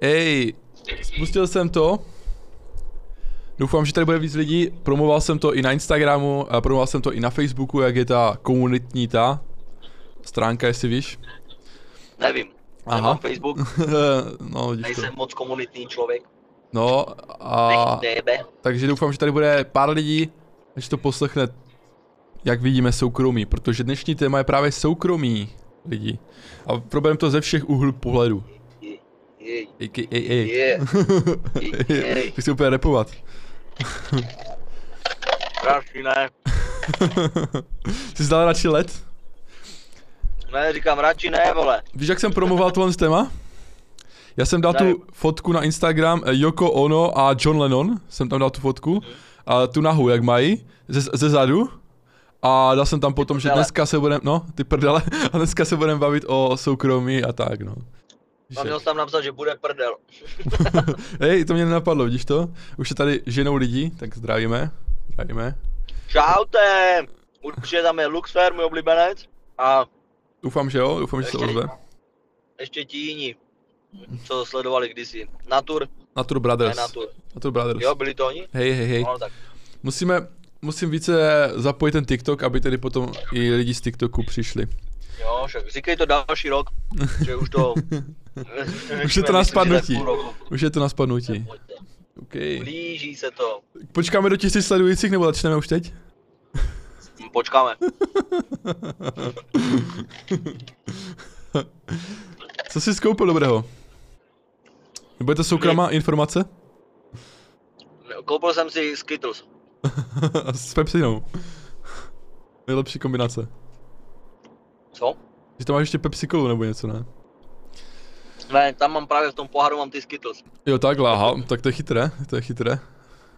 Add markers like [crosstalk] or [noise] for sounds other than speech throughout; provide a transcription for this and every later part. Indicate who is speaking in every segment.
Speaker 1: Ej, spustil jsem to. Doufám, že tady bude víc lidí. Promoval jsem to i na Instagramu, a promoval jsem to i na Facebooku, jak je ta komunitní ta stránka, jestli víš.
Speaker 2: Nevím.
Speaker 1: Aha.
Speaker 2: Nemám Facebook, [laughs]
Speaker 1: no, vidíš to.
Speaker 2: nejsem moc komunitní člověk.
Speaker 1: No a
Speaker 2: Nebe.
Speaker 1: takže doufám, že tady bude pár lidí, až to poslechne, jak vidíme soukromí, protože dnešní téma je právě soukromí lidí. A problém to ze všech úhlů pohledu. Ej, ej, ej, [laughs] ej. Ty chci úplně repovat.
Speaker 2: Radši ne. [laughs]
Speaker 1: Jsi zdal radši let?
Speaker 2: Ne, říkám radši ne, vole.
Speaker 1: Víš, jak jsem promoval tohle téma? Já jsem dal tu
Speaker 2: Nevím.
Speaker 1: fotku na Instagram eh, Yoko Ono a John Lennon, jsem tam dal tu fotku, a tu nahu, jak mají, ze, ze zadu. A dal jsem tam potom, že dneska se budeme, no, ty prdele, [laughs] a dneska se budeme bavit o soukromí a tak, no.
Speaker 2: A měl tam napsat, že bude prdel. [laughs]
Speaker 1: Hej, to mě nenapadlo, vidíš to? Už se tady ženou lidí, tak zdravíme, zdravíme.
Speaker 2: Čaute. Určitě tam je Luxfer, můj oblíbenec. A
Speaker 1: Doufám, že jo, doufám, že se ozve.
Speaker 2: ještě ti jiní, co sledovali kdysi. Natur,
Speaker 1: Natur
Speaker 2: ne
Speaker 1: Brothers.
Speaker 2: Natur.
Speaker 1: Natur Brothers.
Speaker 2: Jo, byli to oni?
Speaker 1: Hej, hej, hej.
Speaker 2: No tak.
Speaker 1: Musíme, musím více zapojit ten TikTok, aby tedy potom i lidi z TikToku přišli.
Speaker 2: Jo, však říkej to další rok, že už to... [laughs]
Speaker 1: Už je to na spadnutí. Už je to na spadnutí.
Speaker 2: Pojďte.
Speaker 1: OK.
Speaker 2: Blíží se to.
Speaker 1: Počkáme do tisíc sledujících, nebo začneme už teď?
Speaker 2: Počkáme. [laughs]
Speaker 1: Co jsi skoupil dobrého? Nebo je to soukromá informace?
Speaker 2: Koupil jsem si Skittles. [laughs]
Speaker 1: S pepsinou. Nejlepší kombinace.
Speaker 2: Co?
Speaker 1: Že tam máš ještě Pepsi Colu nebo něco, ne?
Speaker 2: Ne, tam mám právě v tom poháru mám ty Skittles.
Speaker 1: Jo, takhle, aha, tak to je chytré, to je chytré.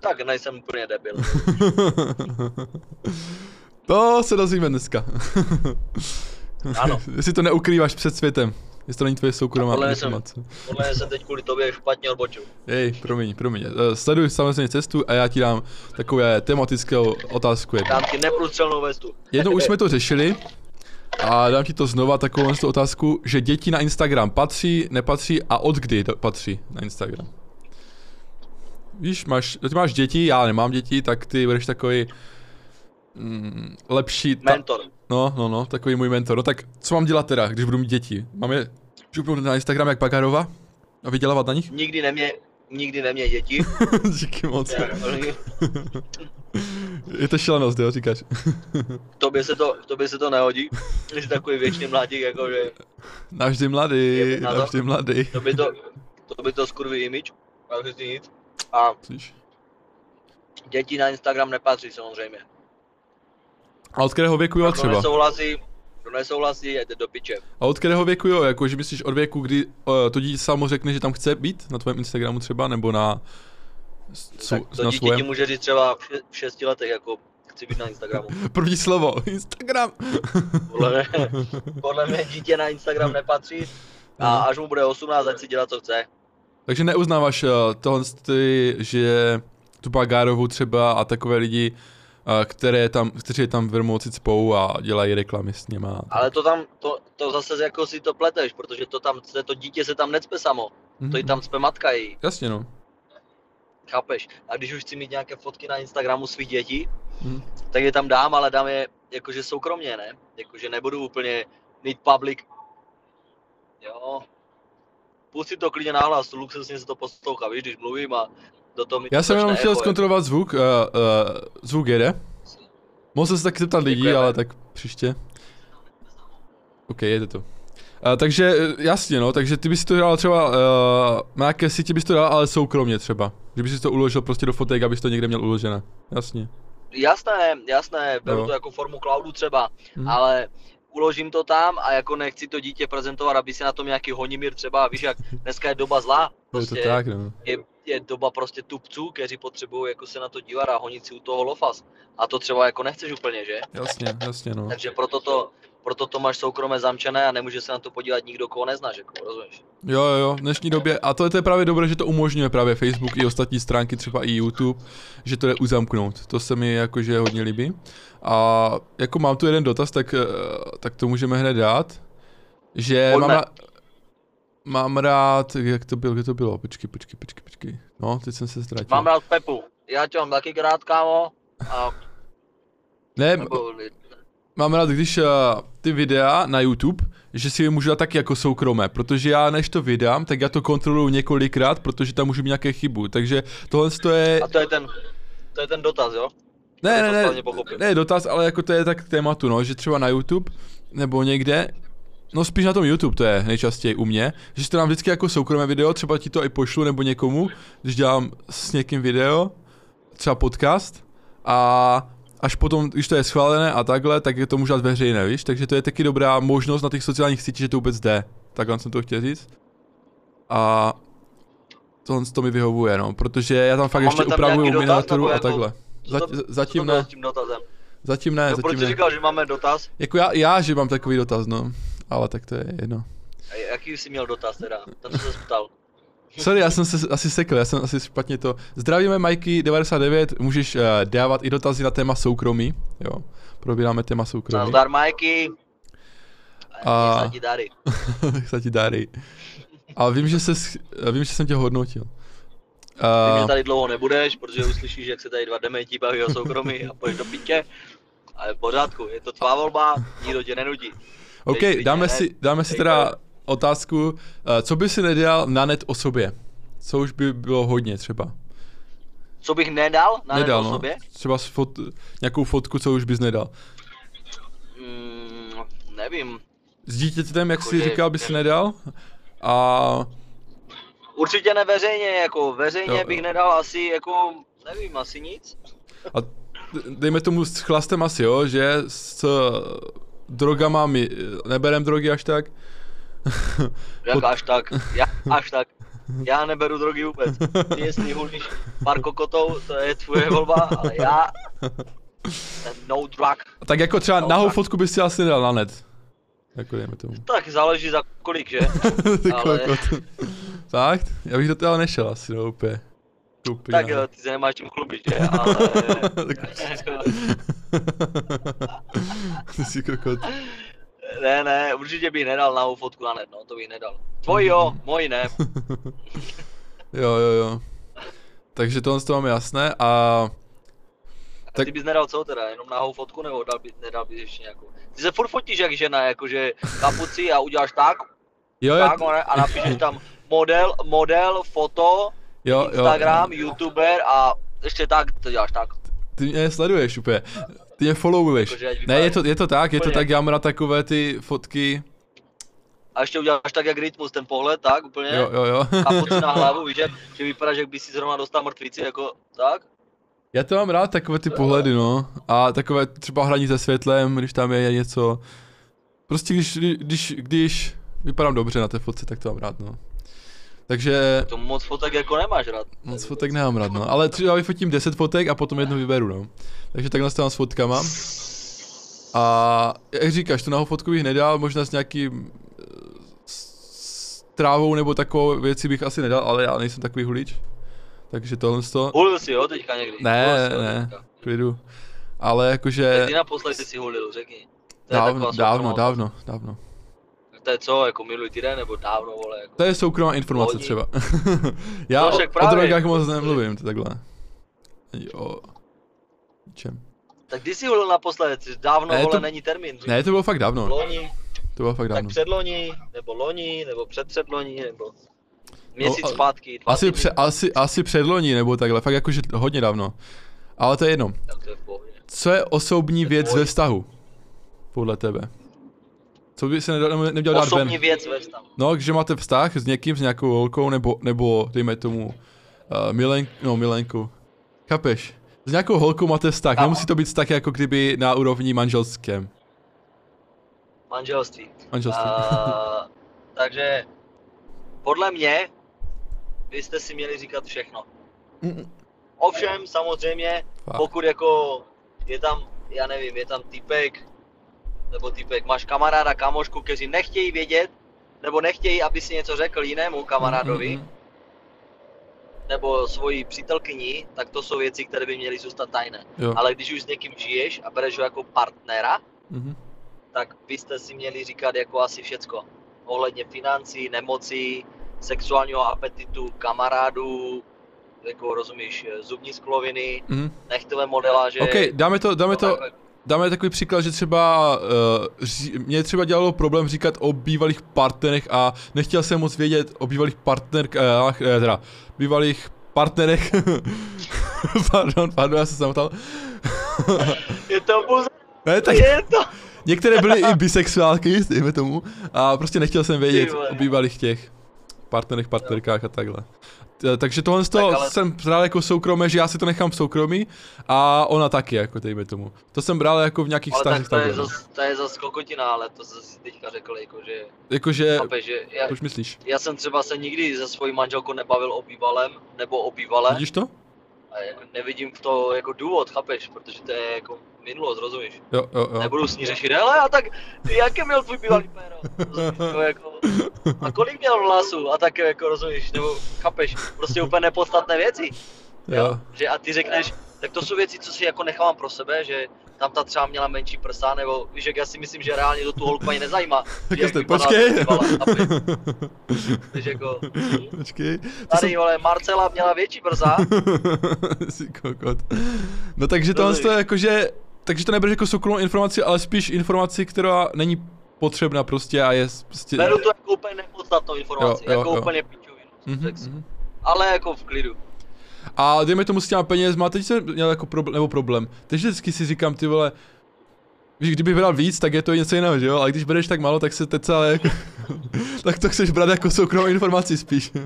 Speaker 2: Tak nejsem úplně debil. [laughs]
Speaker 1: to se dozvíme dneska. [laughs]
Speaker 2: Ano.
Speaker 1: Jestli to neukrýváš před světem. Jestli to není tvoje soukromá
Speaker 2: Podle mě jsem-
Speaker 1: informace.
Speaker 2: Podle mě jsem teď kvůli tobě špatně odbočil.
Speaker 1: Hej, promiň, promiň. Eh, Sleduj samozřejmě cestu a já ti dám takové tematickou otázku jednu.
Speaker 2: Dám ti neprůstřelnou vestu.
Speaker 1: Jednou už jsme to řešili a dám ti to znova takovou tu otázku, že děti na Instagram patří, nepatří a od kdy to patří na Instagram. Víš, máš, ty máš děti, já nemám děti, tak ty budeš takový mm, lepší, ta,
Speaker 2: Mentor.
Speaker 1: no, no, no, takový můj mentor. No tak co mám dělat teda, když budu mít děti? Mám je župnout na Instagram jak Bagarova a vydělávat na nich?
Speaker 2: Nikdy nemě, nikdy nemě děti. [laughs]
Speaker 1: Díky moc. [laughs] Je to šílenost, jo, říkáš.
Speaker 2: Tobě se to, tobě se to nehodí. Jsi takový věčný mladík, jakože
Speaker 1: Navždy mladý, navždy mladý.
Speaker 2: to by to, to by to skurví image. Takže si nic. A
Speaker 1: Myslíš?
Speaker 2: děti na Instagram nepatří samozřejmě.
Speaker 1: A od kterého věku jo
Speaker 2: Kdo
Speaker 1: třeba?
Speaker 2: nesouhlasí, kdo nesouhlasí, jde do piče.
Speaker 1: A od kterého věku jo, jako že myslíš od věku, kdy uh, to dítě samo řekne, že tam chce být, na tvém Instagramu třeba, nebo na, s-
Speaker 2: Tak to
Speaker 1: na
Speaker 2: dítě ti
Speaker 1: svém?
Speaker 2: může říct třeba v, še- v šesti letech, jako chci být na Instagramu. [laughs]
Speaker 1: První slovo, Instagram. [laughs]
Speaker 2: Podle mě, [laughs] podle mě dítě na Instagram nepatří a
Speaker 1: Aha.
Speaker 2: až mu bude 18, ať si dělá, co chce.
Speaker 1: Takže neuznáváš uh, tohle, ty, že tu Bagárovou třeba a takové lidi, uh, které tam, kteří tam vermouci cpou a dělají reklamy s něma.
Speaker 2: Ale to tam, to, to zase jako si to pleteš, protože to tam, to dítě se tam necpe samo,
Speaker 1: Mhm.
Speaker 2: to i tam cpe matka její,
Speaker 1: Jasně no.
Speaker 2: Chápeš? A když už chci mít nějaké fotky na Instagramu svých dětí,
Speaker 1: Mhm.
Speaker 2: tak je tam dám, ale dám je jakože soukromně, ne? Jakože nebudu úplně mít public. Jo. Pusti to klidně nahlas, luxusně se to poslouchá, víš, když mluvím a do toho mi
Speaker 1: Já jsem jenom chtěl zkontrolovat zvuk, uh, uh, zvuk jede. Mohl jsem se taky zeptat lidí,
Speaker 2: Děkujeme.
Speaker 1: ale tak příště. OK, jede to. Uh, takže eh, jasně no, takže ty bys to dal třeba, uh, na jaké sítě bys to dal, ale soukromně třeba. Že bys si to uložil prostě do fotek, abys to někde měl uložené. Jasně.
Speaker 2: Jasné, jasné, beru
Speaker 1: Jo.
Speaker 2: to jako formu cloudu třeba,
Speaker 1: Mhm.
Speaker 2: ale uložím to tam a jako nechci to dítě prezentovat, aby si na tom nějaký honimír třeba, víš jak dneska je doba zlá, [laughs]
Speaker 1: Je to
Speaker 2: prostě
Speaker 1: tak, no.
Speaker 2: je, je doba prostě tupců, kteří potřebují jako se na to dívat a honit si u toho lofas. A to třeba jako nechceš úplně, že?
Speaker 1: Jasně, jasně no.
Speaker 2: Takže proto to, proto to máš soukromé zamčené a nemůže se na to podívat nikdo, koho neznáš, jako, rozumíš?
Speaker 1: Jo, jo, jo, v dnešní době, a to je, to je právě dobré, že to umožňuje právě Facebook i ostatní stránky, třeba i YouTube, že to jde uzamknout. To se mi jakože hodně líbí. A jako mám tu jeden dotaz, tak, eh, tak to můžeme hned dát. Že mám na, mám rád, jak to bylo, jak to bylo, počkej, počkej, počkej, počkej. No, teď jsem se ztratil.
Speaker 2: Mám rád Pepu. Já tě mám taky rád, kámo. A,
Speaker 1: Ne,
Speaker 2: nebo,
Speaker 1: mám rád, když uh, ty videa na YouTube, že si je můžu dát taky jako soukromé, protože já než to vydám, tak já to kontroluju několikrát, protože tam můžu mít nějaké chybu, takže tohle to je,
Speaker 2: a to je ten, to je ten dotaz, jo?
Speaker 1: ne, ne, ne, ne, dotaz, ale jako to je tak k tématu, no, že třeba na YouTube, nebo někde, no spíš na tom YouTube to je nejčastěji u mě, že si to dám vždycky jako soukromé video, třeba ti to i pošlu nebo někomu, když dělám s někým video, třeba podcast, a až potom, když to je schválené a takhle, tak je to můžu dát veřejné, víš, takže to je taky dobrá možnost na těch sociálních sítích, že to vůbec jde, takhle jsem to chtěl říct. A tohle to mi vyhovuje, no, protože já tam fakt
Speaker 2: máme
Speaker 1: ještě
Speaker 2: tam
Speaker 1: upravuju miniaturu a
Speaker 2: jako-
Speaker 1: takhle.
Speaker 2: To-
Speaker 1: zatím ne,
Speaker 2: S tím dotazem.
Speaker 1: zatím ne,
Speaker 2: No, proč
Speaker 1: zatím
Speaker 2: jsi
Speaker 1: ne.
Speaker 2: říkal, že máme dotaz?
Speaker 1: Jako já, já, že mám takový dotaz, no. Ale tak to je jedno.
Speaker 2: A jaký jsi měl dotaz teda? Tam jsem se ptal.
Speaker 1: Sorry, já jsem se asi sekl, já jsem asi špatně to. Zdravíme Mikey99, můžeš uh, dávat i dotazy na téma soukromí, jo. Probíráme téma soukromí.
Speaker 2: Nazdar, Majky.
Speaker 1: A-
Speaker 2: A... ti dary.
Speaker 1: Tak se ti dáry. [laughs] Ale vím, že, se, vím, že jsem tě hodnotil.
Speaker 2: Ty mě
Speaker 1: Uh,
Speaker 2: tady dlouho nebudeš, protože uslyšíš, jak se tady dva dementi baví o soukromí a půjdeš do pitě. Ale v pořádku, je to tvá volba, nikdo tě nenudí.
Speaker 1: OK, dáme si, dáme si teda otázku, uh, co by si nedělal na net o sobě? Co už by bylo hodně třeba?
Speaker 2: Co bych nedal na
Speaker 1: nedal,
Speaker 2: nedal,
Speaker 1: no.
Speaker 2: sobě?
Speaker 1: Třeba s fot, nějakou fotku, co už bys nedal.
Speaker 2: Mm, nevím.
Speaker 1: S dítětem, jak jsi
Speaker 2: Jakože-
Speaker 1: říkal, bys nedal? A
Speaker 2: Určitě ne veřejně, jako veřejně
Speaker 1: Jo, jo.
Speaker 2: bych nedal asi, jako, nevím, asi nic.
Speaker 1: A dejme tomu s chlastem asi, jo, že s eh, drogama my eh, neberem drogy až tak.
Speaker 2: Jak až tak, já, až tak. Já neberu drogy vůbec. Ty jestli hulíš pár kokotou, to je tvoje volba, ale já no drug.
Speaker 1: tak jako třeba
Speaker 2: No,
Speaker 1: nahou
Speaker 2: tak.
Speaker 1: fotku bys si asi nedal na net. Jako dejme tomu.
Speaker 2: Tak záleží za kolik, že? [laughs]
Speaker 1: Ty
Speaker 2: Ale-.
Speaker 1: Fakt? Já bych do toho nešel asi, no úplně. Úplně
Speaker 2: Tak jo, ty se nemáš čím chlubit, že? [laughs] Ale... [laughs]
Speaker 1: Ty jsi kokot.
Speaker 2: Ne, ne, určitě bych nedal na fotku na net, no, to bych nedal. Tvoj jo, můj ne. [laughs]
Speaker 1: jo, jo, jo. Takže tohle to máme jasné a
Speaker 2: A
Speaker 1: Tak-
Speaker 2: ty bys nedal co teda, jenom nahou fotku nebo dal by, nedal bys ještě nějakou? Ty se furt fotíš jak žena, jakože kapuci a uděláš tak,
Speaker 1: jo, jo,
Speaker 2: tak ne, a napíšeš tam model, model, foto,
Speaker 1: jo, jo,
Speaker 2: Instagram, youtuber a ještě tak, to děláš tak.
Speaker 1: ty mě sleduješ úplně. Ty mě followuješ. Ne, je to, je to tak, je to tak, já mám rád takové ty fotky.
Speaker 2: A ještě uděláš tak jak rytmus, ten pohled, tak úplně.
Speaker 1: Jo, jo, jo.
Speaker 2: Kapuci na hlavu, víš, jak, že vypadá, že by si zrovna dostal mrtvici, jako tak.
Speaker 1: Já to mám rád, takové ty pohledy, no. A takové třeba hraní se světlem, když tam je něco. Prostě když, když, když vypadám dobře na té fotce, tak to mám rád, no. Takže
Speaker 2: To moc fotek jako nemáš rád.
Speaker 1: moc fotek nemám rád, no. Ale třeba vyfotím 10 fotek a potom jednu vyberu, no. Takže takhle to mám s fotkama. A jak říkáš, tu nahou fotku bych nedal, možná s nějakým eh, s trávou nebo takovou věci bych asi nedal, ale já nejsem takový hulič. Takže tohle to...
Speaker 2: Hulil si jo teďka někdy?
Speaker 1: Ne,
Speaker 2: Hulil
Speaker 1: ne,
Speaker 2: teďka.
Speaker 1: klidu. Ale jakože...
Speaker 2: Kdy naposledy si hulil, řekni. To
Speaker 1: Dávno, dávno,
Speaker 2: soukromá
Speaker 1: dávno, dávno.
Speaker 2: To je co, jako minulý týden, nebo dávno, vole, jako.
Speaker 1: To je soukromá informace
Speaker 2: Loni.
Speaker 1: třeba. [laughs] Já
Speaker 2: No
Speaker 1: o, o drogách moc nemluvím, to takhle. Ani O čem?
Speaker 2: Tak kdy jsi hulil naposledy? Jsi Dávno,
Speaker 1: Ne,
Speaker 2: vole,
Speaker 1: to-
Speaker 2: není termín.
Speaker 1: Ne, to bylo fakt dávno.
Speaker 2: Loni,
Speaker 1: To bylo fakt
Speaker 2: tak
Speaker 1: dávno.
Speaker 2: předloni, nebo loni, nebo předpředloni, nebo měsíc
Speaker 1: No, a-
Speaker 2: zpátky, dva
Speaker 1: Asi,
Speaker 2: týdny
Speaker 1: pře, asi, asi předloni, nebo takhle, fakt jakože hodně dávno. Ale to je jedno.
Speaker 2: Tak to je.
Speaker 1: Co je osobní věc
Speaker 2: tvůj.
Speaker 1: ve vztahu? Podle tebe. Co by se neměl, neměl dát
Speaker 2: Osobní
Speaker 1: ven?
Speaker 2: věc ve vztahu.
Speaker 1: No, že máte vztah s někým, s nějakou holkou, nebo, nebo dejme tomu uh, milen, no, milenku. Chápeš? S nějakou holkou máte vztah, nemusí to být vztah jako kdyby na úrovni manželském.
Speaker 2: Manželství.
Speaker 1: Manželství.
Speaker 2: A, takže podle mě byste si měli říkat všechno.
Speaker 1: Mm,
Speaker 2: Ovšem, samozřejmě,
Speaker 1: Fakt.
Speaker 2: pokud jako je tam, já nevím, je tam typek, nebo typek, máš kamaráda, kamošku, kteří nechtějí vědět, nebo nechtějí, aby si něco řekl jinému kamarádovi,
Speaker 1: Mm, mm,
Speaker 2: nebo svoji přítelkyni, tak to jsou věci, které by měly zůstat tajné.
Speaker 1: Jo.
Speaker 2: Ale když už s někým žiješ a bereš ho jako partnera,
Speaker 1: mhm.
Speaker 2: tak byste si měli říkat jako asi všecko ohledně financí, nemocí, sexuálního apetitu, kamarádů, jako rozumíš, zubní skloviny,
Speaker 1: Mhm.
Speaker 2: nechtové modeláže.
Speaker 1: OK, dáme to, dáme to,
Speaker 2: takhle.
Speaker 1: Dáme takový příklad, že třeba uh, mě třeba dělalo problém říkat o bývalých partnerech a nechtěl jsem moc vědět o bývalých partnerkách, uh, teda bývalých partnerech. [laughs] pardon, pardon, já jsem se zamotal. [laughs]
Speaker 2: Je to muze,
Speaker 1: ne, tak
Speaker 2: je to.
Speaker 1: některé byly i bisexuálky, dejme tomu, a prostě nechtěl jsem vědět o bývalých těch partnerech, partnerkách a takhle. T- Takže tohle z toho
Speaker 2: Tak ale-
Speaker 1: jsem bral jako soukromé, že já si to nechám v soukromí a ona taky, jako dejme tomu. To jsem bral jako v nějakých
Speaker 2: Ale tak
Speaker 1: vztazích
Speaker 2: to je,
Speaker 1: takhle. no.
Speaker 2: zas, to je zas kokotina, ale to zase si teďka řekl, jako že,
Speaker 1: Jakože,
Speaker 2: chápeš, že já,
Speaker 1: proč myslíš?
Speaker 2: já jsem třeba se nikdy se svojí manželkou nebavil o bývalém, nebo o bývalé.
Speaker 1: Vidíš to?
Speaker 2: A jako nevidím v to jako důvod, chápeš, protože to je jako minulost, rozumíš?
Speaker 1: Jo, jo, jo.
Speaker 2: Nebudu s ní řešit, hele, a tak jaké měl tvůj bývalý péro? Rozumíš, to jako, a kolik měl vlasu? A tak jako, rozumíš, nebo chápeš, prostě úplně nepodstatné věci.
Speaker 1: jo.
Speaker 2: Že a ty řekneš, tak to jsou věci, co si jako nechávám pro sebe, že tam ta třeba měla menší prsa, nebo víš, jak já si myslím, že reálně to tu holku ani nezajímá. [laughs]
Speaker 1: Tak jste, počkej.
Speaker 2: Takže [laughs] jako,
Speaker 1: Počkej.
Speaker 2: Tady, vole, Marcela měla větší prsa, [laughs]
Speaker 1: Jsi kokot. No takže tohle to je jakože, takže to nebereš jako soukromou informaci, ale spíš informaci, která není potřebná prostě a je prostě...
Speaker 2: beru to jako úplně nepodstatnou informaci,
Speaker 1: Jo, jo,
Speaker 2: jako
Speaker 1: jo.
Speaker 2: úplně pičovinu.
Speaker 1: Mhm,
Speaker 2: si-
Speaker 1: mhm.
Speaker 2: Ale jako v klidu.
Speaker 1: A dejme tomu s těma penězma, teď jsem měl jako problém, nebo problém. Teď vždycky si říkám, ty vole, víš, kdybych bral víc, tak je to něco jiného, že jo? Ale když bereš tak málo, tak se teď celé jako, [laughs] tak to chceš brát jako soukromou informaci spíš. [laughs]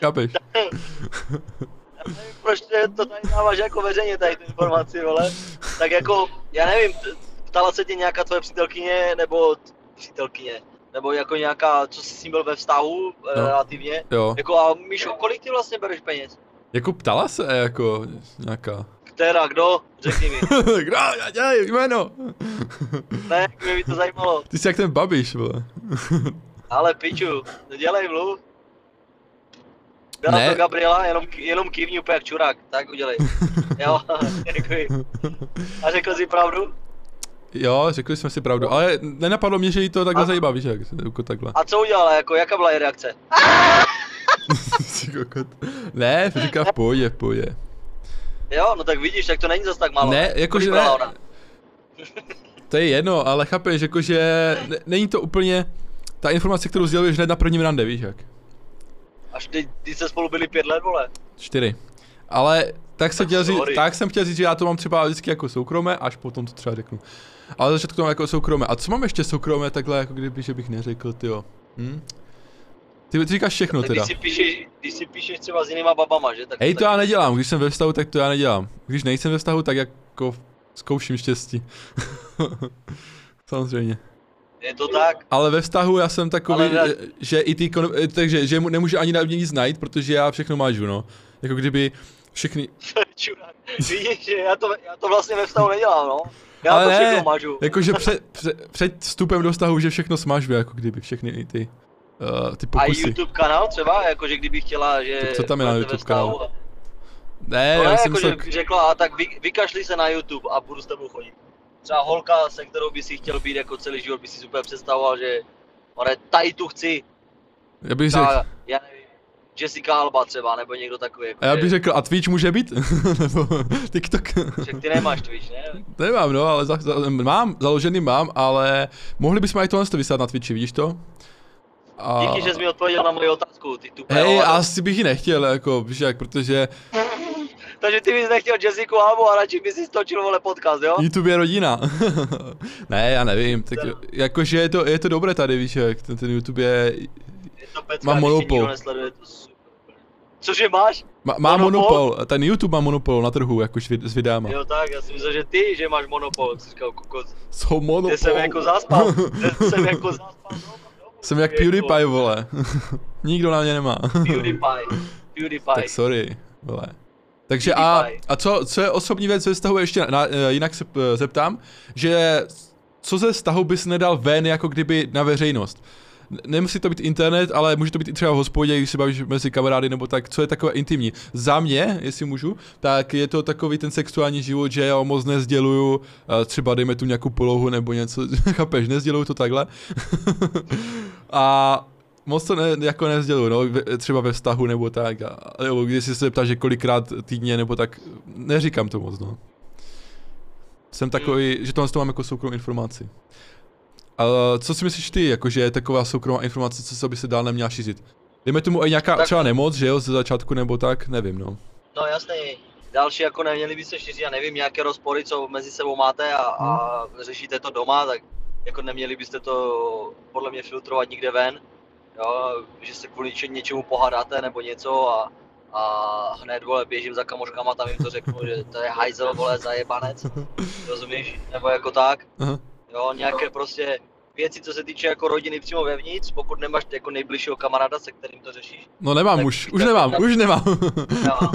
Speaker 1: Chápeš?
Speaker 2: Nevím, [laughs] proč to- tady dáváš jako veřejně tady tu informaci, vole. Tak jako, já nevím, ptala se tě nějaká tvoje přítelkyně, nebo přítelkyně, nebo jako nějaká, co jsi s ním byl ve vztahu,
Speaker 1: No.
Speaker 2: no. relativně.
Speaker 1: Jo.
Speaker 2: Jako a Míšo, kolik ty vlastně bereš peněz?
Speaker 1: Jako ptala se, jako nějaká.
Speaker 2: Která, kdo? Řekni mi. [laughs]
Speaker 1: Kdo? Já dělej, jméno.
Speaker 2: Ne, mě by to zajímalo.
Speaker 1: Ty jsi jak ten babiš, vole.
Speaker 2: Ale piču, nedělej mluv. Byla
Speaker 1: Ne.
Speaker 2: to Gabriela, jenom, jenom kývni úplně jak čurák, tak udělej. [laughs] Jo, [laughs] děkuji. A řekl jsi pravdu?
Speaker 1: Jo, řekli jsme si pravdu, ale nenapadlo mě, že jí to takhle zajímá, víš jak, jako takhle.
Speaker 2: A co udělala, jako, jaká byla její reakce? [laughs]
Speaker 1: Ne, říká v v pohodě.
Speaker 2: Jo, no tak vidíš, tak to není zas tak málo.
Speaker 1: Ne, jakože ne.
Speaker 2: ona?
Speaker 1: To je jedno, ale chápeš, jakože ne, není to úplně ta informace, kterou sděluješ hned na prvním rande, víš jak.
Speaker 2: Až ty, ty se spolu byli pět let, vole.
Speaker 1: Čtyři. Ale tak jsem
Speaker 2: Tak
Speaker 1: chtěl říct, tak jsem chtěl říct, že já to mám třeba vždycky jako soukromé, až potom to třeba řeknu. Ale začátku to mám jako soukromé. A co mám ještě soukromé takhle, jako kdyby, že bych neřekl, tyjo. Hm? Ty, ty říkáš všechno teda.
Speaker 2: když si, píšeš, když si píšeš třeba s jinýma babama, že? Tak
Speaker 1: Hej, to
Speaker 2: tak,
Speaker 1: já nedělám, když jsem ve vztahu, tak to já nedělám. Když nejsem ve vztahu, tak jako zkouším štěstí. [laughs] Samozřejmě.
Speaker 2: Je to tak?
Speaker 1: Ale ve vztahu já jsem takový,
Speaker 2: Ale
Speaker 1: že, že i ty, kon- eh, takže, že nemůže ani na mě nic najít, protože já všechno mážu, no. Jako kdyby všechny. [laughs]
Speaker 2: Vidíš, že já to, já to vlastně ve vztahu nedělám, no. Já
Speaker 1: Ale
Speaker 2: to
Speaker 1: ne,
Speaker 2: všechno mažu.
Speaker 1: jakože před, [laughs] před, před vstupem do vztahu, že všechno smažu, jako kdyby všechny i ty, uh, ty
Speaker 2: A
Speaker 1: pokusy.
Speaker 2: YouTube kanál třeba, jakože kdyby chtěla, že...
Speaker 1: Tak co tam je na YouTube
Speaker 2: vztahu
Speaker 1: kanál?
Speaker 2: a-
Speaker 1: Ne,
Speaker 2: No
Speaker 1: já
Speaker 2: ne,
Speaker 1: jsem
Speaker 2: jako,
Speaker 1: myslel,
Speaker 2: řekla, a tak vy, vykašli se na YouTube a budu s tebou chodit. Třeba holka, se kterou by si chtěl být jako celý život, by si super představoval, že ale tady tu chci,
Speaker 1: já bych řekl,
Speaker 2: já nevím, Jessica Alba třeba, nebo někdo takový. Jako,
Speaker 1: a já
Speaker 2: že-
Speaker 1: bych řekl, a Twitch může být? [laughs] Nebo TikTok?
Speaker 2: Však ty nemáš Twitch, ne?
Speaker 1: Nemám, no, ale za, za, mám, založený mám, ale mohli bychom i tohle to vysát na Twitchi, vidíš to? A...
Speaker 2: Díky, že jsi mi odpověděl na moji otázku, ty tupé
Speaker 1: Hej, asi bych ji nechtěl, jako, víš jak, protože
Speaker 2: Takže ty bys nechtěl Jessica Albu a radši bys si stočil vole podcast, jo?
Speaker 1: YouTube je rodina. [laughs] ne, já nevím, tak
Speaker 2: Ano.
Speaker 1: jakože je to, je to dobré tady, víš jak, ten, ten YouTube je,
Speaker 2: Je to pecka,
Speaker 1: Mám
Speaker 2: když
Speaker 1: monopol.
Speaker 2: nesleduje, to. Cože máš?
Speaker 1: má, má
Speaker 2: Monopol?
Speaker 1: monopol? ten YouTube má monopol na trhu, jako s vid- s videama.
Speaker 2: Jo tak, já si myslel, že ty, že máš monopol, jsi říkal kokos.
Speaker 1: Jsou monopol.
Speaker 2: Kde jsem jako zaspal, kde [laughs] jsem jako zaspal.
Speaker 1: Jsem jak PewDiePie, vole. [laughs] Nikdo na mě nemá.
Speaker 2: PewDiePie, [laughs] PewDiePie.
Speaker 1: tak sorry, vole. Takže a, a co, co je osobní věc ve vztahu ještě, na, eh, jinak se eh, zeptám, že co ze vztahu bys nedal ven jako kdyby na veřejnost? Nemusí to být internet, ale může to být i třeba v hospodě, když se bavíš mezi kamarády nebo tak, co je takové intimní. Za mě, jestli můžu, tak je to takový ten sexuální život, že já moc nezděluju, třeba dejme tu nějakou polohu nebo něco, [laughs] chápeš, nezděluju to takhle. [laughs] a moc to ne, jako nezděluju, no, třeba ve vztahu nebo tak, a, nebo když si se ptáš, že kolikrát týdně nebo tak, neříkám to moc, no. Jsem takový, že tohle to mám jako soukromou informaci. A co si myslíš ty, jakože je taková soukromá informace, co se by se dál neměla šířit? Dejme tomu i nějaká tak... třeba nemoc, že jo, ze začátku nebo tak, nevím no.
Speaker 2: No jasný, další jako neměli by se šířit, já nevím, nějaké rozpory, co mezi sebou máte a, hmm. a řešíte to doma, tak jako neměli byste to podle mě filtrovat nikde ven, jo, že se kvůli něčemu pohádáte nebo něco a, a hned vole běžím za kamoškama, tam jim to řeknu, že to je hajzel vole zajebanec, [laughs] rozumíš, nebo jako tak. Aha. Jo, nějaké prostě věci, co se týče jako rodiny přímo vevnitř, pokud nemáš jako nejbližšího kamaráda, se kterým to řešíš.
Speaker 1: No nemám už, už nemám, už nemám. No.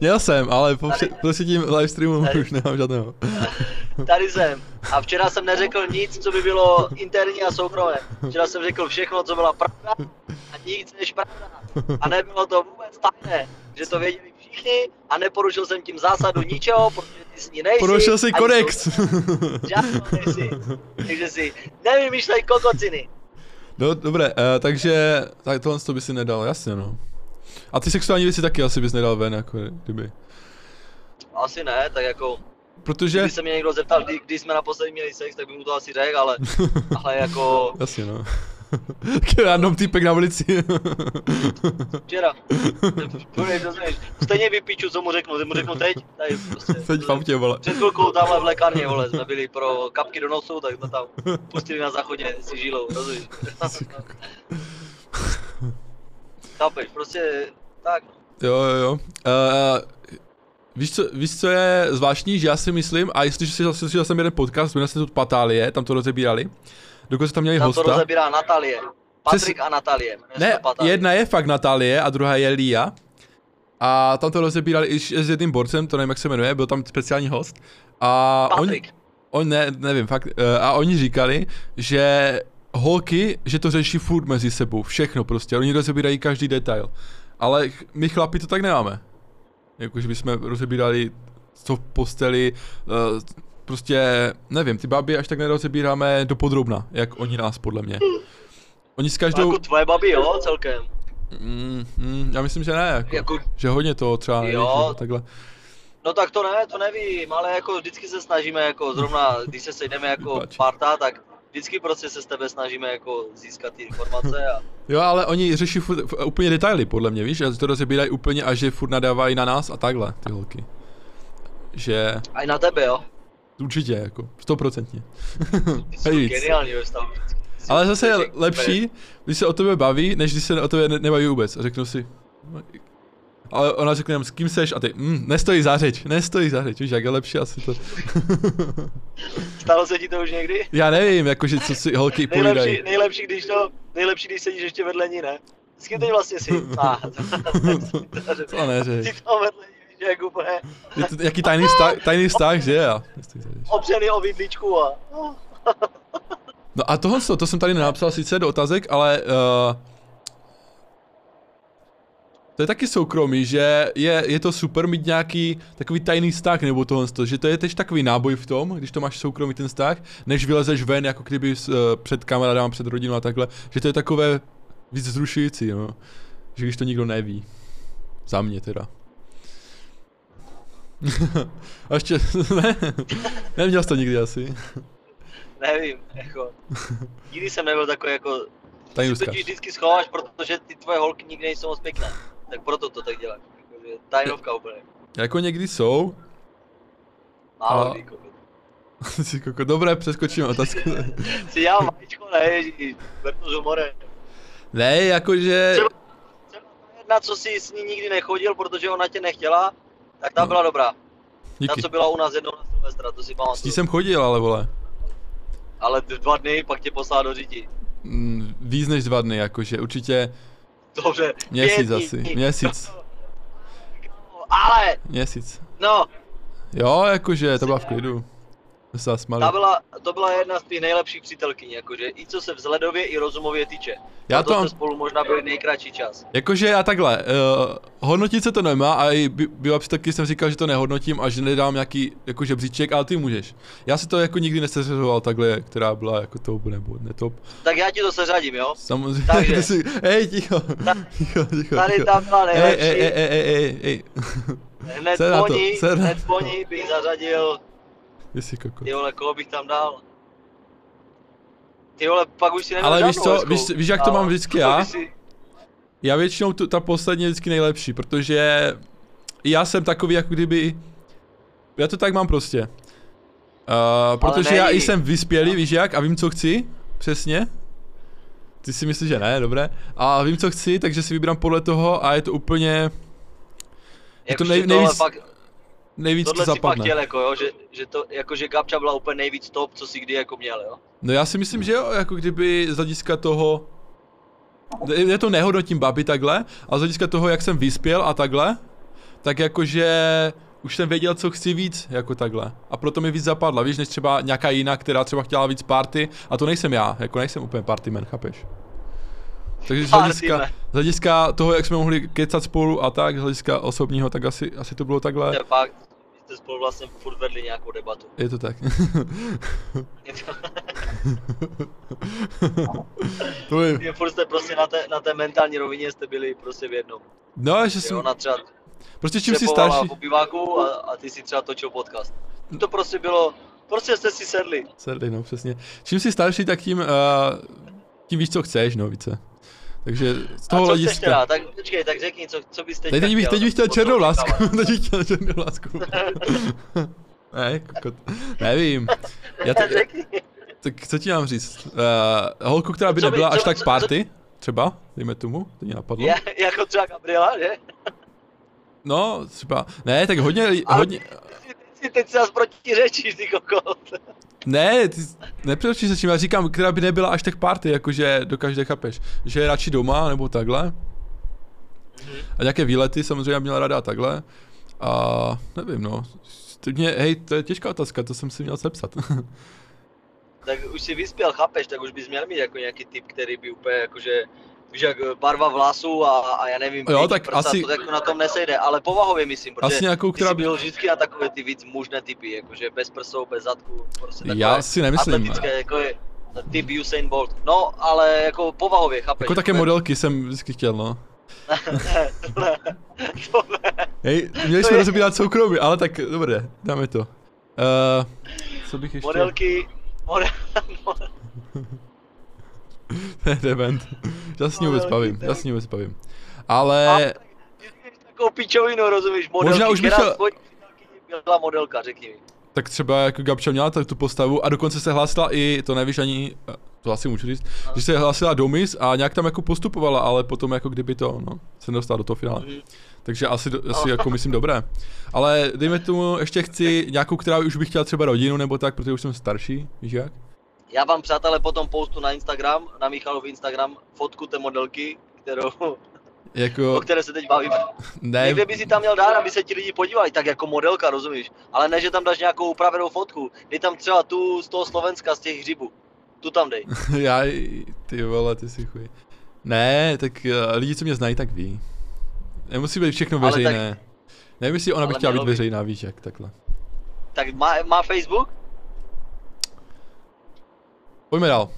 Speaker 1: Měl jsem, ale po prostě tím live streamu tady. už nemám žádného. [laughs]
Speaker 2: Tady jsem. A včera jsem neřekl nic, co by bylo interní a soukromé. Včera jsem řekl všechno, co byla pravda a nic než pravda. A nebylo to vůbec tajné, že to věděli všichni a neporušil jsem tím zásadu ničeho, protože ty s ní nejsi.
Speaker 1: Porušil si kodex.
Speaker 2: Žádnou nejsi. Takže si nevymýšlej kokociny.
Speaker 1: No, dobré, uh, takže tak tohle to by si nedal, jasně no. A ty sexuální věci taky asi bys nedal ven, jako kdyby.
Speaker 2: Asi ne, tak jako
Speaker 1: Protože...
Speaker 2: Kdyby se mě někdo zeptal, kdy, kdy jsme naposledy měli sex, tak bych mu to asi řekl, ale, [laughs] ale jako...
Speaker 1: Jasně no. Random týpek na ulici.
Speaker 2: Včera. Stejně vypíču, co mu řeknu, mu řeknu teď. Tady prostě.
Speaker 1: Teď v autě, vole.
Speaker 2: Před chvilkou tamhle v lékárně, vole, jsme byli pro kapky do nosu, tak jsme tam pustili na záchodě si žílou, rozumíš? Chápeš, prostě tak.
Speaker 1: Jo, jo, jo. Uh, Víš co, víš, co je zvláštní, že já si myslím, a jestli si slyšel jsem jeden podcast, jmenuje se to Patálie, tam to rozebírali, dokonce tam měli
Speaker 2: tam
Speaker 1: hosta.
Speaker 2: to rozebírá Natalie. Patrik a Natalie.
Speaker 1: Ne, jedna je fakt Natalie a druhá je Lia. A tam to rozebírali i s jedným borcem, to nevím, jak se jmenuje, byl tam speciální host. A
Speaker 2: Patrik.
Speaker 1: On, on ne, nevím, fakt. Eh, a oni říkali, že holky, že to řeší furt mezi sebou, všechno prostě, oni rozebírají každý detail. Ale my chlapi to tak nemáme. Jakože bychom rozebírali co v posteli, uh, prostě, nevím, ty baby až tak nerozebíráme do podrobna, jak oni nás, podle mě. Oni s každou...
Speaker 2: Jako tvoje baby, jo, celkem.
Speaker 1: Mm, mm, já myslím, že ne, jako, jako... že hodně to třeba nevíš, jo. takhle.
Speaker 2: No tak to ne, to nevím, ale jako vždycky se snažíme, jako zrovna, [laughs] když se sejdeme jako parta, tak vždycky prostě se s tebe snažíme jako získat ty informace a...
Speaker 1: Jo, ale oni řeší furt, úplně detaily, podle mě, víš, že to rozebírají úplně a že furt nadávají na nás a takhle, ty holky. Že...
Speaker 2: A i na tebe, jo?
Speaker 1: Určitě, jako, stoprocentně. [laughs]
Speaker 2: Geniální
Speaker 1: Ale zase je lepší, když se o tebe baví, než když se o tebe nebaví vůbec. A řeknu si, ale ona řekne s kým seš a ty, mm, nestojí za řeč, nestojí za řeč, víš, jak je lepší asi to. [laughs]
Speaker 2: Stalo se ti to už někdy?
Speaker 1: Já nevím, jakože co si holky povídají.
Speaker 2: Nejlepší, nejlepší, když to, nejlepší, když sedíš ještě vedle ní, ne? S kým teď vlastně jsi? [laughs] Ah,
Speaker 1: to neřeš.
Speaker 2: Ty to vedle jak úplně.
Speaker 1: Je to jaký tajný vztah, tajný vztah, že já?
Speaker 2: Opřený o vidličku a...
Speaker 1: No a tohle, to jsem tady nenapsal sice do otázek, ale uh, to je taky soukromí, že je, je to super mít nějaký takový tajný vztah nebo tohle, že to je tež takový náboj v tom, když to máš soukromý ten vztah, než vylezeš ven, jako kdyby uh, před kamarádem, před rodinou a takhle, že to je takové víc zrušující, no. Že když to nikdo neví. Za mě teda. [laughs] a ještě, [laughs] ne, neměl jsi to nikdy asi.
Speaker 2: Nevím, jako, nikdy jsem nebyl takový jako, Tajný ty vždycky schováš, protože ty tvoje holky nikdy nejsou moc pěkné tak proto to tak děláš. Jakože tajnovka úplně.
Speaker 1: Jako někdy jsou.
Speaker 2: Málo a... kdy,
Speaker 1: si [laughs] koko, dobré, přeskočím otázku.
Speaker 2: si já vajíčko, ne, ježíš, ber to s humorem.
Speaker 1: Ne, jakože...
Speaker 2: Třeba, třeba jedna, co si s ní nikdy nechodil, protože ona tě nechtěla, tak ta no. byla dobrá. Díky. Ta, co byla u nás jednou na Silvestra, to si pamatuju. S
Speaker 1: ní jsem chodil, ale vole.
Speaker 2: Ale dva dny, pak tě poslala do říti.
Speaker 1: Mm, víc než dva dny, jakože určitě
Speaker 2: Dobře.
Speaker 1: Měsíc asi, měsíc. [laughs]
Speaker 2: Ale!
Speaker 1: Měsíc.
Speaker 2: No.
Speaker 1: Jo, jakože to byla v klidu. Zasmali.
Speaker 2: Ta byla, to byla jedna z těch nejlepších přítelkyň, jakože i co se vzhledově i rozumově týče.
Speaker 1: Já
Speaker 2: to
Speaker 1: to
Speaker 2: spolu možná byli nejkratší čas.
Speaker 1: jakože já takhle, uh, hodnotit se to nemá a i by- byla taky jsem říkal, že to nehodnotím a že nedám nějaký jako žebříček, ale ty můžeš. Já si to jako nikdy neseřazoval takhle, která byla jako top nebo netop.
Speaker 2: Tak já ti to seřadím, jo?
Speaker 1: Samozřejmě,
Speaker 2: Takže.
Speaker 1: ty [laughs] si, hej, ticho, ticho, ticho,
Speaker 2: Tady
Speaker 1: ticho.
Speaker 2: tam byla
Speaker 1: Ej,
Speaker 2: nejlepší.
Speaker 1: ej, ej, ej, ej, ej, ej,
Speaker 2: Hned po ní, hned po ní bych zařadil,
Speaker 1: jsi koko.
Speaker 2: ty vole, koho bych tam dal? Ty vole, pak už si neměl
Speaker 1: Ale víš co, víš, víš jak to
Speaker 2: Ale
Speaker 1: mám vždycky
Speaker 2: koho
Speaker 1: já? [laughs]
Speaker 2: si-
Speaker 1: Já většinou tu, ta poslední je vždycky nejlepší, protože já jsem takový jako kdyby, já to tak mám prostě. Uh, protože já i jsem vyspělý, víš jak, a vím co chci, přesně. Ty si myslíš, že ne, dobré. A vím co chci, takže si vybrám podle toho a je to úplně je to nej- nejvíc-
Speaker 2: fakt,
Speaker 1: nejvíc to
Speaker 2: tohle si
Speaker 1: zapadne.
Speaker 2: chtěl, jako jo, že, že to, jako že Gabča byla úplně nejvíc top, co si kdy jako měl, jo?
Speaker 1: No já si myslím, že jo, jako kdyby z hlediska toho, je to nehodnotím babi takhle, ale z hlediska toho, jak jsem vyspěl a takhle, tak jakože už jsem věděl, co chci víc, jako takhle. A proto mi víc zapadla, víš, než třeba nějaká jiná, která třeba chtěla víc party, a to nejsem já, jako nejsem úplně party man, chápeš? Takže z hlediska, z hlediska toho, jak jsme mohli kecat spolu a tak, z hlediska osobního, tak asi, asi to bylo
Speaker 2: To
Speaker 1: takhle.
Speaker 2: je fakt, jste spolu vlastně furt vedli nějakou debatu.
Speaker 1: Je to tak. [laughs] to je,
Speaker 2: Je furt jste prostě na té, na té mentální rovině jste byli prostě v jednom.
Speaker 1: no, že jsem,
Speaker 2: ona třeba
Speaker 1: prostě čím jsi
Speaker 2: přepovala
Speaker 1: starší,
Speaker 2: po a, a ty si třeba točil podcast. To prostě bylo, prostě jste si sedli.
Speaker 1: Sedli, no přesně. Čím jsi starší, tak tím, uh, tím víš, co chceš, no více. Takže z
Speaker 2: A
Speaker 1: toho
Speaker 2: co
Speaker 1: hlediska.
Speaker 2: teda? Tak počkej, tak řekni, co, co bys teď
Speaker 1: Teď, teď, bych, teď bych chtěl černou lásku, teď bych chtěl černou lásku. ne, kokot. Nevím. Já to,
Speaker 2: Řekni.
Speaker 1: tak co ti mám říct? Uh, holku, která by
Speaker 2: Co by-
Speaker 1: nebyla až
Speaker 2: co-
Speaker 1: tak
Speaker 2: co-
Speaker 1: party, třeba, dejme tomu, to mě napadlo.
Speaker 2: Je, jako třeba Gabriela, že?
Speaker 1: No, třeba, ne, tak hodně, li-
Speaker 2: Ale-
Speaker 1: hodně,
Speaker 2: Ty, ty teď si nás protiřečíš, ty kokot.
Speaker 1: Ne, ty nepřeručíš se čím, já říkám, která by nebyla až tak party, jakože dokážeš, chápeš, že je radši doma, nebo takhle. A nějaké výlety samozřejmě měla ráda takhle. A nevím, no. Ty mě, hej, to je těžká otázka, to jsem si měl sepsat. [laughs]
Speaker 2: Tak už si vyspěl, chápeš, tak už bys měl mít jako nějaký typ, který by úplně jakože, víš jak barva vlasů a, a já nevím,
Speaker 1: Jo, tak
Speaker 2: prsa,
Speaker 1: asi-
Speaker 2: to jako na tom nesejde, ale povahově myslím, protože
Speaker 1: Asi nějakou,
Speaker 2: ty
Speaker 1: která
Speaker 2: jsi byl vždycky na takové ty víc mužné typy, jakože bez prsou, bez zadku, prostě takové
Speaker 1: Já si nemyslím.
Speaker 2: atletické, jako je typ Usain Bolt. No, ale jako povahově, chápeš?
Speaker 1: Jako také modelky jsem vždycky chtěl, no.
Speaker 2: ne, tohle, tohle,
Speaker 1: Hej, měli
Speaker 2: To
Speaker 1: jsme
Speaker 2: je-
Speaker 1: rozebírat soukromí, ale tak dobré, dáme to. Uh, co bych ještě...
Speaker 2: modelky, model, [laughs] model,
Speaker 1: To je dement. Já s ní vůbec bavím, já s ní vůbec bavím. Ale
Speaker 2: takovou pičovinu, rozumíš, modelky,
Speaker 1: Možná už bych chtěl-
Speaker 2: byla modelka, řekni mi.
Speaker 1: tak třeba jako Gabča měla tak tu postavu a dokonce se hlásila i, to nevíš ani, to asi můžu říct, že se hlásila do Miss a nějak tam jako postupovala, ale potom jako kdyby to, no, se nedostala do toho finále.
Speaker 2: Mhm.
Speaker 1: Takže asi, asi [laughs] jako myslím dobré. Ale dejme tomu, ještě chci nějakou, která už bych chtěla třeba rodinu nebo tak, protože už jsem starší, víš jak?
Speaker 2: Já vám přátelé potom postu na Instagram, na Michalov Instagram, fotku té modelky, kterou,
Speaker 1: Jako,
Speaker 2: o které se teď bavíme.
Speaker 1: ne,
Speaker 2: Někde by si tam měl dát, aby se ti lidi podívali, tak jako modelka, rozumíš? Ale ne, že tam dáš nějakou upravenou fotku. Dej tam třeba tu z toho Slovenska, z těch hřibů. Tu tam dej. [laughs]
Speaker 1: já, ty vole, ty si chuj. Ne, tak uh, lidi, co mě znají, tak ví. Nemusí být všechno
Speaker 2: Ale tak-
Speaker 1: veřejné. Nevím, jestli ona by chtěla být veřejná, víš jak, takhle.
Speaker 2: Tak má, má Facebook?
Speaker 1: Pojďme dál.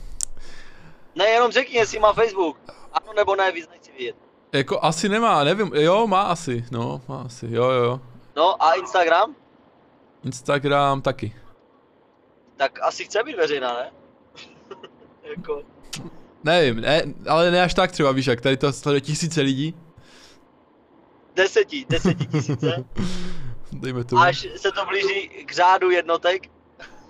Speaker 2: Ne, jenom řekni, jestli má Facebook. Ano nebo ne, víc nechci vědět.
Speaker 1: Jako asi nemá, nevím, jo, má asi, no, má asi, jo, jo.
Speaker 2: No a Instagram?
Speaker 1: Instagram taky.
Speaker 2: Tak asi chce být veřejná, ne? [laughs] jako,
Speaker 1: Nevím, ne, ale ne až tak třeba, víš jak, tady to sleduje tisíce lidí.
Speaker 2: deseti, deseti tisíce. [laughs]
Speaker 1: Dejme tomu.
Speaker 2: Až se to blíží k řádu jednotek.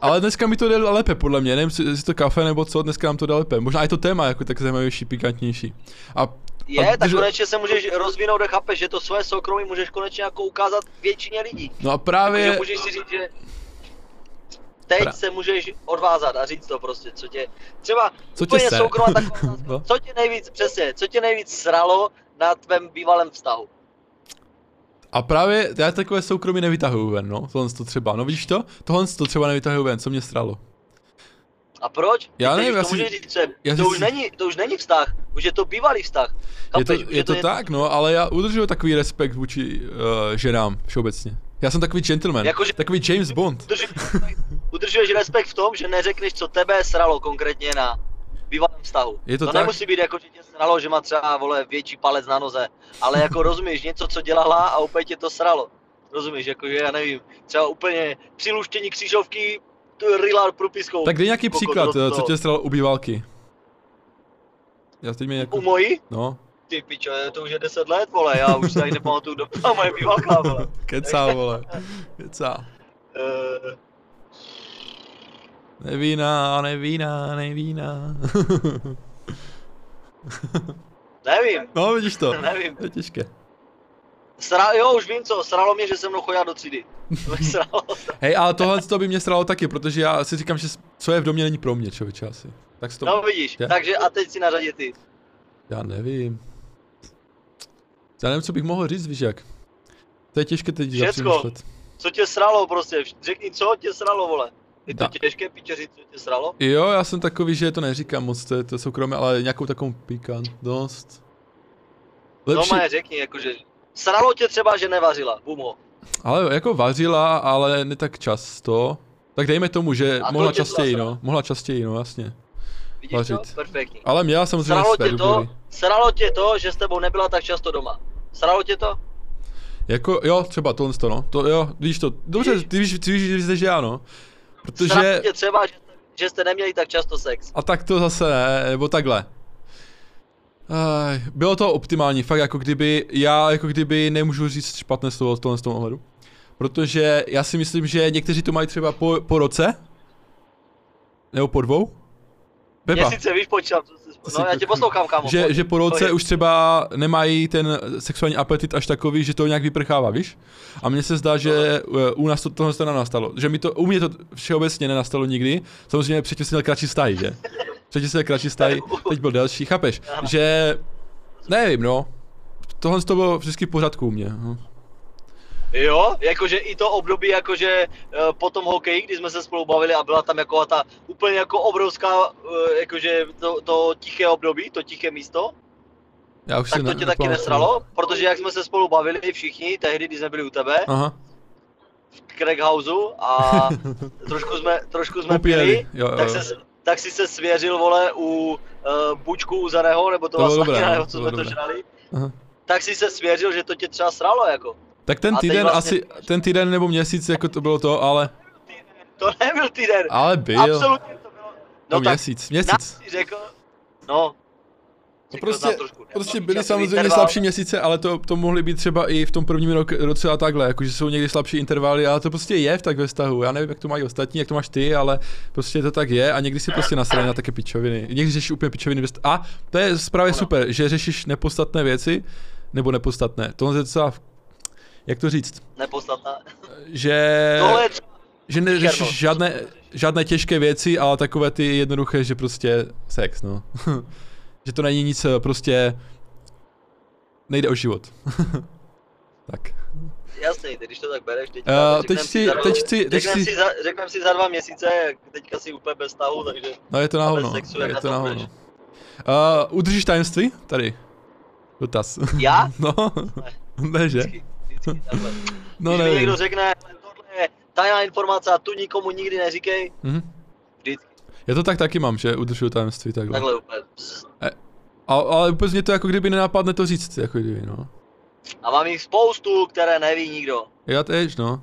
Speaker 1: Ale dneska mi to jde lépe, podle mě, nevím, jestli to kafe nebo co, dneska nám to jde lépe. Možná i to téma jako tak zajímavější, pikantnější. A
Speaker 2: Je, tak
Speaker 1: když-
Speaker 2: konečně se můžeš rozvinout a chápeš, že to své soukromí můžeš konečně jako ukázat většině lidí.
Speaker 1: no a
Speaker 2: Takže
Speaker 1: právě,
Speaker 2: můžeš si říct, že teď
Speaker 1: Pra-
Speaker 2: se můžeš odvázat a říct to prostě, co tě, třeba
Speaker 1: Co tě
Speaker 2: úplně soukromá [laughs] taková.
Speaker 1: No.
Speaker 2: co tě nejvíc, přesně, co tě nejvíc sralo na tvém bývalém vztahu.
Speaker 1: A právě já takové soukromí nevytahuju ven, no, tohle to třeba, no vidíš to? Tohle to třeba nevytahuju ven, co mě stralo.
Speaker 2: A proč?
Speaker 1: Já
Speaker 2: Teď
Speaker 1: nevím,
Speaker 2: to
Speaker 1: já si-
Speaker 2: říct, že
Speaker 1: já
Speaker 2: to,
Speaker 1: si-
Speaker 2: už není, to už není vztah, už je to bývalý vztah.
Speaker 1: Je to,
Speaker 2: Chápeš?
Speaker 1: Je to
Speaker 2: něco-
Speaker 1: tak, no, ale já udržuju takový respekt vůči uh, ženám všeobecně. Já jsem takový gentleman,
Speaker 2: Jakože-
Speaker 1: takový James Bond.
Speaker 2: Udržuješ, udržuješ respekt v tom, že neřekneš, co tebe sralo konkrétně na bývalém vztahu.
Speaker 1: Je to
Speaker 2: to
Speaker 1: tak?
Speaker 2: nemusí být jako, že tě sralo, že má třeba, vole, větší palec na noze, ale jako [laughs] rozumíš, něco, co dělala a úplně tě to sralo. Rozumíš, jakože já nevím, třeba úplně při luštění křížovky, to je rilár propiskou.
Speaker 1: Tak dej nějaký příklad,
Speaker 2: do
Speaker 1: eh, co tě stralo u bývalky. Já teď mě jako,
Speaker 2: U mojí?
Speaker 1: no,
Speaker 2: Ty pičo, to už je 10 let, vole, já už se ani nepamatuju, byla moje bývalka, vole. [laughs]
Speaker 1: kecá, vole, kecá.
Speaker 2: Uh,
Speaker 1: Nevína, nevína, nevína. [laughs]
Speaker 2: nevím,
Speaker 1: no, vidíš to,
Speaker 2: nevím.
Speaker 1: to je těžké.
Speaker 2: Sra, jo, už vím co, sralo mě, že se mnou chodila do třídy. Sralo. [laughs]
Speaker 1: Hej, ale tohle to by mě stralo taky, protože já si říkám, že co je v domě není pro mě, člověče asi. Tak to,
Speaker 2: No vidíš,
Speaker 1: Je.
Speaker 2: takže a teď si na řadě ty.
Speaker 1: já nevím. Já nevím, co bych mohl říct, víš jak. To je těžké teď
Speaker 2: Všecko. Co tě sralo prostě, řekni co tě sralo, vole. Je to
Speaker 1: Da.
Speaker 2: těžké piče říct, co tě sralo?
Speaker 1: Jo, já jsem takový, že to neříkám moc, to je to soukromé, ale nějakou takovou pikantnost. Lepší,
Speaker 2: No má řekni, jakože, sralo tě třeba, že nevařila, bumo.
Speaker 1: ale jako vařila, ale ne tak často. Tak dejme tomu, že
Speaker 2: A to
Speaker 1: mohla
Speaker 2: tě
Speaker 1: častěji, no. Mohla častěji, no jasně.
Speaker 2: Vidíš
Speaker 1: Vařit.
Speaker 2: to? Perfektní.
Speaker 1: Ale měla samozřejmě
Speaker 2: Sralo
Speaker 1: své
Speaker 2: tě to, sralo tě to, že s tebou nebyla tak často doma. Sralo tě to?
Speaker 1: Jako, jo, třeba tohle to, no. To jo, víš to. Dobře, ty víš, ty víš, že no.
Speaker 2: Sralo
Speaker 1: Protože,
Speaker 2: tě třeba, že, že jste neměli tak často sex.
Speaker 1: a tak to zase ne, nebo takhle. Aj, bylo to optimální, fakt jako kdyby, já jako kdyby nemůžu říct špatné slovo v tomhle z tom ohledu. Protože já si myslím, že někteří to mají třeba po, po roce, nebo po dvou. Pepa,
Speaker 2: Měsíce, víš, počítám, co No já tě poslouchám, kámo.
Speaker 1: že, že po roce už třeba nemají ten sexuální apetit až takový, že to nějak vyprchává, víš? A mně se zdá, že uh, u nás to, tohle to nenastalo. Že mi to, u mě to všeobecně nenastalo nikdy. Samozřejmě předtím jsem měl kratší vztahy, že? Předtím jsem měl kratší vztahy, teď byl delší, chápeš? Že, nevím, no. Tohle to bylo vždycky v pořádku u mě. No.
Speaker 2: Jo, jakože i to období, jakože eh, po tom hokeji, kdy jsme se spolu bavili a byla tam jako ta úplně jako obrovská, eh, jakože to, to tiché období, to tiché místo,
Speaker 1: Já už
Speaker 2: tak to
Speaker 1: ne-
Speaker 2: tě taky nesralo, protože jak jsme se spolu bavili všichni, tehdy, když jsme byli u tebe,
Speaker 1: Aha,
Speaker 2: v Craighouse a [laughs] trošku jsme, trošku jsme
Speaker 1: Popíjeli,
Speaker 2: pili,
Speaker 1: jo, jo,
Speaker 2: tak, se, tak si se svěřil, vole, u uh, bučku uzaného, nebo to,
Speaker 1: To
Speaker 2: vlastně,
Speaker 1: dobré, no,
Speaker 2: co jsme to žrali,
Speaker 1: aha.
Speaker 2: tak si se svěřil, že to tě třeba sralo, jako.
Speaker 1: Tak ten týden
Speaker 2: vlastně-
Speaker 1: asi, ten týden nebo měsíc, jako to bylo to, ale,
Speaker 2: To nebyl týden,
Speaker 1: ale byl.
Speaker 2: absolutně to bylo.
Speaker 1: No,
Speaker 2: No tak
Speaker 1: měsíc, měsíc.
Speaker 2: si řekl, no,
Speaker 1: No prostě, prostě byly samozřejmě
Speaker 2: interval.
Speaker 1: slabší měsíce, ale to, to mohly být třeba i v tom prvním rok, roce a takhle, jakože jsou někdy slabší intervaly, ale to prostě je v tak ve vztahu. Já nevím, jak to mají ostatní, jak to máš ty, ale prostě to tak je a někdy si prostě nasraný na také pičoviny. Někdy řešíš úplně pičoviny. A to je právě super, že řešíš nepodstatné věci, nebo nepodstatné. Tohle je docela, jak to říct,
Speaker 2: Nepodstatná.
Speaker 1: že,
Speaker 2: Tohle
Speaker 1: že neřešíš žádné, žádné těžké věci, ale takové ty jednoduché, že prostě sex, no. [laughs] že to není nic eh, prostě, nejde o život. [laughs] tak.
Speaker 2: jasný, když to tak bereš, teď, řeknem
Speaker 1: teď
Speaker 2: si
Speaker 1: si-
Speaker 2: za dva-
Speaker 1: teď chci- teď
Speaker 2: si za, řeknem si za dva měsíce, teďka si úplně bez stavu, takže
Speaker 1: No je to hovno,
Speaker 2: sexu,
Speaker 1: je to na
Speaker 2: budeš?
Speaker 1: Uh, udržíš tajemství? Tady. Dotaz.
Speaker 2: já? [laughs]
Speaker 1: no, ne že?
Speaker 2: Vždycky. [laughs]
Speaker 1: No
Speaker 2: když mi někdo řekne, tohle je tajná informace a tu nikomu nikdy neříkej,
Speaker 1: Mhm.
Speaker 2: vždycky,
Speaker 1: Já to tak taky mám, že udržuju tajemství takhle.
Speaker 2: takhle úplně. Bzz.
Speaker 1: A, ale úplně mě to jako kdyby nenapadne to říct, jako kdyby, no.
Speaker 2: A mám jich spoustu, které neví nikdo.
Speaker 1: Já tež, no.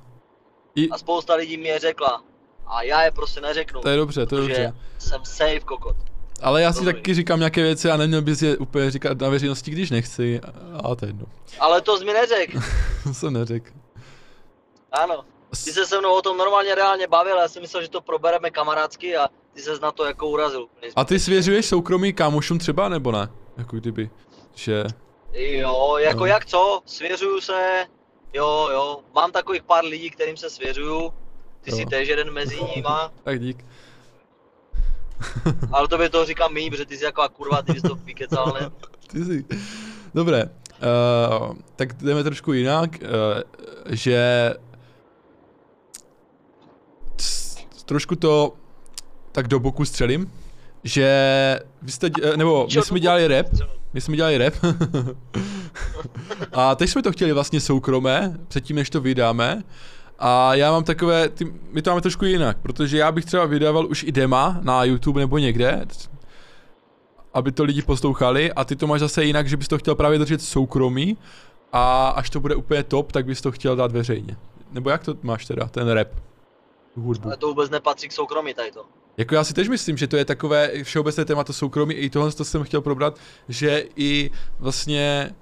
Speaker 1: I,
Speaker 2: A spousta lidí mi je řekla. A já je prostě neřeknu,
Speaker 1: to je dobře, to je dobře.
Speaker 2: jsem safe kokot.
Speaker 1: Ale já si
Speaker 2: Dobrý.
Speaker 1: taky říkám nějaké věci a neměl bys je úplně říkat na veřejnosti, když nechci. A to je jedno.
Speaker 2: Ale to jsi mi neřekl. [laughs]
Speaker 1: To jsem neřekl.
Speaker 2: Ano. Ty se se mnou o tom normálně reálně bavil, já jsem myslel, že to probereme kamarádsky a ty se na to jako urazil.
Speaker 1: A ty svěřuješ soukromí kámošům třeba, nebo ne? Jako kdyby, že...
Speaker 2: Jo, jako
Speaker 1: No.
Speaker 2: jak co, svěřuju se, jo, jo, mám takových pár lidí, kterým se svěřuju, ty
Speaker 1: Jo.
Speaker 2: jsi též jeden mezi nima, [laughs]
Speaker 1: Tak dík. [laughs]
Speaker 2: ale tobě to říkám mý, protože ty jsi jako kurva, ty jsi to vykecal, ne? [laughs]
Speaker 1: Ty jsi... Dobré. Uh, tak jdeme trošku jinak, uh, že trošku to tak do boku střelím, že vy jste, nebo my jsme dělali rap, my jsme dělali rap. A teď jsme to chtěli vlastně soukromé, předtím než to vydáme a já mám takové, ty, my to máme trošku jinak, protože já bych třeba vydával už i dema na YouTube nebo někde, aby to lidi poslouchali a ty to máš zase jinak, že bys to chtěl právě držet soukromí a až to bude úplně top, tak bys to chtěl dát veřejně. Nebo jak to máš teda, ten rap?
Speaker 2: Hudbu. Ale to vůbec nepatří k soukromí tady to.
Speaker 1: Jako já si tež myslím, že to je takové všeobecné téma to soukromí, i tohle to jsem chtěl probrat, že i vlastně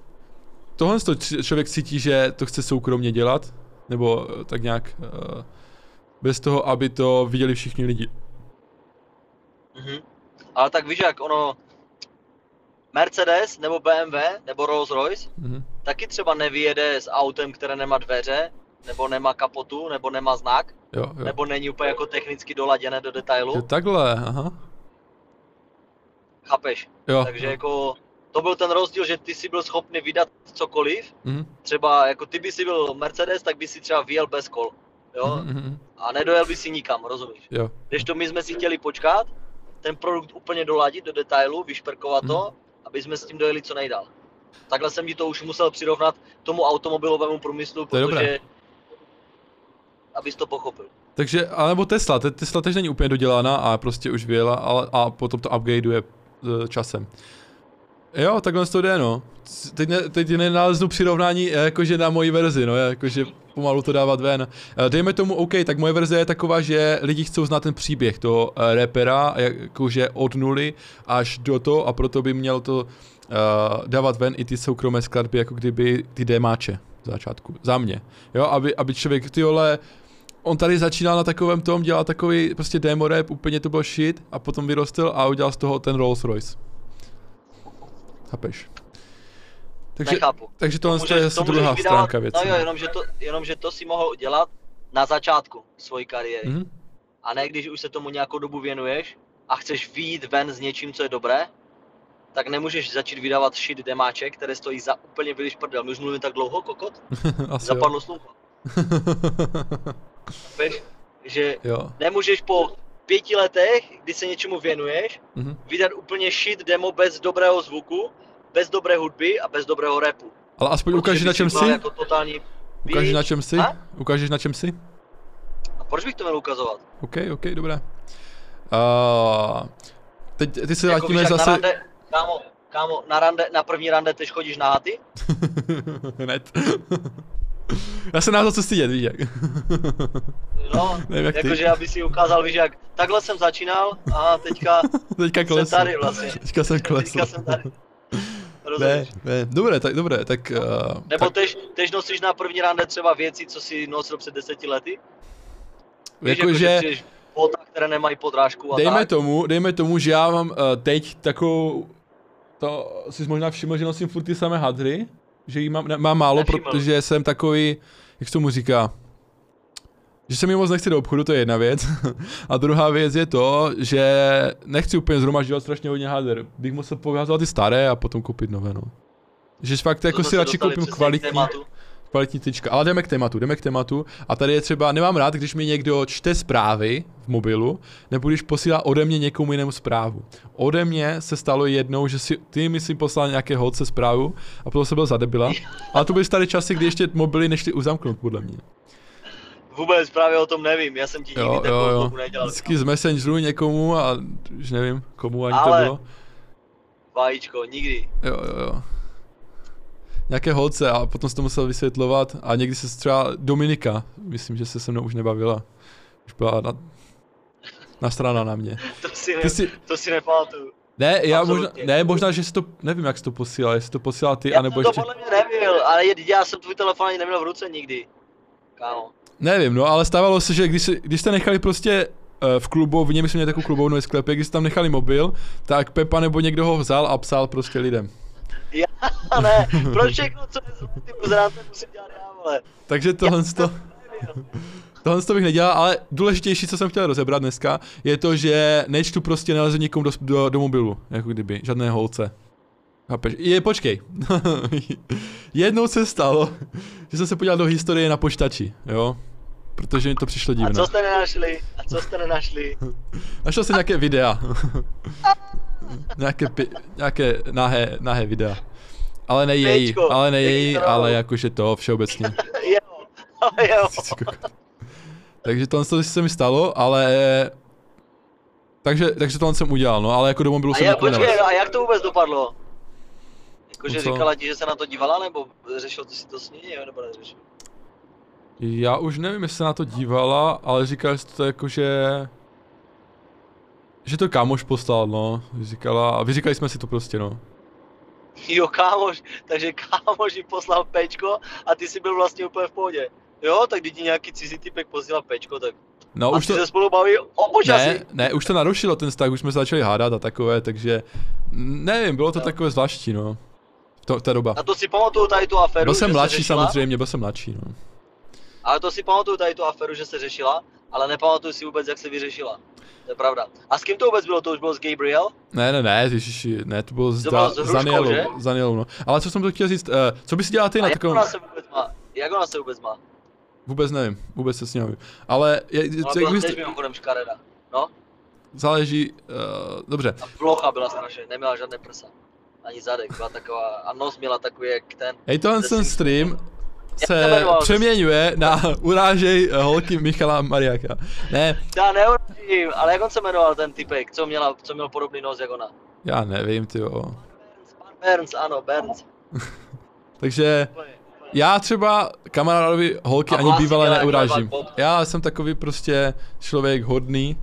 Speaker 1: tohle to člověk cítí, že to chce soukromně dělat, nebo eh, tak nějak uh, bez toho, aby to viděli všichni lidi.
Speaker 2: Mhm. Ale tak víš jak, ono, Mercedes nebo BMW nebo Rolls Royce mm-hmm. taky třeba nevyjede s autem, které nemá dveře, nebo nemá kapotu, nebo nemá znak,
Speaker 1: jo, jo.
Speaker 2: nebo není úplně jako technicky doladěné do detailu.
Speaker 1: Jo, takhle, aha.
Speaker 2: Chápeš? Jo, Takže jo. jako to byl ten rozdíl, že ty si byl schopný vydat cokoliv. Mm-hmm. Třeba jako ty by si byl Mercedes, tak by si třeba vyjel bez kol. Jo? Mm-hmm. A nedojel by si nikam, rozumíš?
Speaker 1: Jo.
Speaker 2: Když to my jsme si chtěli počkat, ten produkt úplně doladit do detailu, vyšperkovat mm-hmm. to, mhm. aby jsme s tím dojeli co nejdál. Takhle jsem ti to už musel přirovnat tomu automobilovému průmyslu, protože dobré. abys to pochopil.
Speaker 1: Takže, alebo Tesla, Tesla tež není úplně dodělána a prostě už vyjela ale, a potom to upgradeuje e, časem. Jo, takhle to jde, no. Teď, ne, teď nenaleznu přirovnání eh, jakože na moji verzi, no, jakože pomalu to dávat ven. Eh, dejme tomu, OK, tak moje verze je taková, že lidi chcou znát ten příběh toho uh, rapera, jakože od nuly až do toho a proto by měl to uh, dávat ven i ty soukromé skladby, jako kdyby ty demáče v začátku, za mě. Jo, aby, aby člověk, ty ole, on tady začínal na takovém tom, dělal takový prostě demo rap, úplně to byl shit a potom vyrostl a udělal z toho ten Rolls Royce. Chápeš?
Speaker 2: Takže, Nechápu.
Speaker 1: takže tohle to je zase druhá vydávat, stránka věci.
Speaker 2: No jo, jenomže to, jenomže to si mohl dělat na začátku svojí kariéry. Mm-hmm. A ne když už se tomu nějakou dobu věnuješ a chceš výjít ven s něčím, co je dobré, tak nemůžeš začít vydávat shit demáček, které stojí za úplně byliš prdel. My už mluvíme tak dlouho, kokot? [laughs] Asi Zapadlo slunko. [laughs] Že jo. nemůžeš po pěti letech, kdy se něčemu věnuješ, mm-hmm. vydat úplně shit demo bez dobrého zvuku, bez dobré hudby a bez dobrého repu.
Speaker 1: Ale aspoň ukážeš na čem jsi? Jako totální... Ukážeš na čem jsi? A? Ukážeš na čem jsi?
Speaker 2: A proč bych to měl ukazovat?
Speaker 1: OK, OK, dobré. Uh, teď, ty se jako vrátíme zase... Na
Speaker 2: rande, kámo, kámo, na, rande, na první rande tež chodíš na haty? [laughs]
Speaker 1: Hned. Já se nás zase stydět, víš jak.
Speaker 2: No, [laughs] Nevím, jak jakože aby si ukázal, víš jak, takhle jsem začínal a teďka, [laughs]
Speaker 1: teďka
Speaker 2: klesl. jsem tady vlastně.
Speaker 1: Teďka jsem klesl. Teďka jsem tady. Ne, ne, dobré, tak dobré, tak... Uh,
Speaker 2: Nebo tak... Tež, tež nosíš na první rande třeba věci, co si nosil před deseti lety?
Speaker 1: Jakože... Jako, že...
Speaker 2: Bota, které nemají podrážku a
Speaker 1: dejme
Speaker 2: tak.
Speaker 1: tomu, dejme tomu, že já mám uh, teď takovou... To jsi možná všiml, že nosím furt ty samé hadry, že jí mám, mám málo, protože jsem takový, jak se tomu říká, že se mi moc nechci do obchodu, to je jedna věc. [laughs] A druhá věc je to, že nechci úplně zhromažďovat strašně hodně hardware. Bych musel povězovat ty staré a potom koupit nové, no. Že fakt jako si radši koupím kvalitní, kvalitní tyčka. Ale jdeme k tématu, jdeme k tématu. A tady je třeba, nemám rád, když mi někdo čte zprávy v mobilu, nebo když posílá ode mě někomu jinému zprávu. Ode mě se stalo jednou, že si ty mi si poslal nějaké holce zprávu a potom se byl zadebila. Ale to byly staré časy, kdy ještě mobily nešly uzamknout, podle mě.
Speaker 2: Vůbec právě o tom nevím, já jsem ti nikdy jo, jo, jo. nedělal.
Speaker 1: Vždycky z Messengeru někomu a už nevím, komu ani Ale... to bylo.
Speaker 2: Vajíčko, nikdy.
Speaker 1: Jo, jo, jo. Nějaké holce a potom jsem to musel vysvětlovat a někdy se třeba Dominika, myslím, že se se mnou už nebavila. Už byla na, na strana na mě. [laughs]
Speaker 2: to si, ne, si... to si nepamatuju.
Speaker 1: Ne, já možná, ne, možná, že si to, nevím, jak jsi to posílal, jestli to posílal ty,
Speaker 2: já
Speaker 1: anebo
Speaker 2: ještě... Já to podle mě nevěděl, ale já jsem tvůj telefon ani neměl v ruce nikdy. Kámo.
Speaker 1: Nevím, no, ale stávalo se, že když, když jste nechali prostě uh, v klubovně, my jsme měli takovou klubovnu ve sklepě, když jste tam nechali mobil, tak Pepa nebo někdo ho vzal a psal prostě lidem.
Speaker 2: Já ne, proč [laughs] všechno, co je ty pozráte, musím dělat já, vole.
Speaker 1: Takže tohle to... [laughs] Tohle to bych nedělal, ale důležitější, co jsem chtěl rozebrat dneska, je to, že nečtu prostě nalezu nikomu do, do, do mobilu, jako kdyby, žádné holce. Chápeš? Je, počkej. [laughs] Jednou se stalo, že jsem se podíval do historie na počtači, jo? Protože mi to přišlo
Speaker 2: A
Speaker 1: divné.
Speaker 2: co jste nenašli? A co jste nenašli?
Speaker 1: Našel jsem nějaké videa. Nějaké, pi- nějaké nahé, nahé videa. Ale ne její, ale ne
Speaker 2: jak
Speaker 1: její,
Speaker 2: to
Speaker 1: ale jakože to všeobecně. [laughs]
Speaker 2: jo, jo. [laughs]
Speaker 1: Takže tohle to se mi stalo, ale... Takže, takže tohle jsem udělal, no, ale jako do mobilu
Speaker 2: A,
Speaker 1: jsem
Speaker 2: já,
Speaker 1: nikdy
Speaker 2: počkej,
Speaker 1: nevez.
Speaker 2: no a jak to vůbec dopadlo? Jakože
Speaker 1: No
Speaker 2: říkala ti, že se na to dívala, nebo řešil ty si to s ní, jo, nebo neřešil?
Speaker 1: Já už nevím, jestli se na to dívala, ale říkala, že to jakože... Že to kámoš poslal, no. Říkala, a vyříkali jsme si to prostě, no.
Speaker 2: Jo, kámoš, takže kámoš jí poslal pečko a ty si byl vlastně úplně v pohodě. Jo, tak když ti nějaký cizí typek posílá pečko, tak
Speaker 1: No
Speaker 2: a
Speaker 1: už to...
Speaker 2: se spolu baví o počasí.
Speaker 1: Ne, ne, už to narušilo ten vztah, už jsme se začali hádat a takové, takže... Nevím, bylo to
Speaker 2: Jo.
Speaker 1: takové zvláštní, no. V to, ta doba.
Speaker 2: A to si pamatuju tady tu aferu,
Speaker 1: Byl
Speaker 2: že
Speaker 1: jsem
Speaker 2: se
Speaker 1: mladší
Speaker 2: řešila,
Speaker 1: samozřejmě, byl jsem mladší, no.
Speaker 2: Ale to si pamatuju tady tu aferu, že se řešila, ale nepamatuju si vůbec, jak se vyřešila. To je pravda. A s kým to vůbec bylo? To už bylo s Gabriel?
Speaker 1: Ne, ne, ne, ježiši, ne, to bylo s,
Speaker 2: To bylo
Speaker 1: da,
Speaker 2: s
Speaker 1: Danielou, s Danielou, no. Ale co jsem to chtěl říct, uh, co by si dělal ty
Speaker 2: A
Speaker 1: na
Speaker 2: jak
Speaker 1: takovém...
Speaker 2: ona se vůbec má? Jak ona se vůbec má?
Speaker 1: Vůbec nevím, vůbec se s ní nevím. Ale je,
Speaker 2: Ona
Speaker 1: co,
Speaker 2: byla
Speaker 1: byste,
Speaker 2: mimochodem škareda. No,
Speaker 1: záleží, uh, dobře,
Speaker 2: a plocha byla strašně, neměla žádné prsa. Ani zadek, byla taková, a nos měla takový jak ten.
Speaker 1: hej, tohle
Speaker 2: To
Speaker 1: ten stream
Speaker 2: se
Speaker 1: přeměňuje na [laughs] urážej eh, holky Michala Mariáka. Ne,
Speaker 2: Já neurazím, ale jak on se jmenoval ten typek, co, měla, co měl podobný nos jak ona?
Speaker 1: já nevím, ty jo.
Speaker 2: Burns, ano, Burns. [laughs]
Speaker 1: Takže já třeba kamarádovi holky
Speaker 2: A
Speaker 1: ani
Speaker 2: vlasy
Speaker 1: bývalé neurážím. Já jsem takový prostě člověk hodný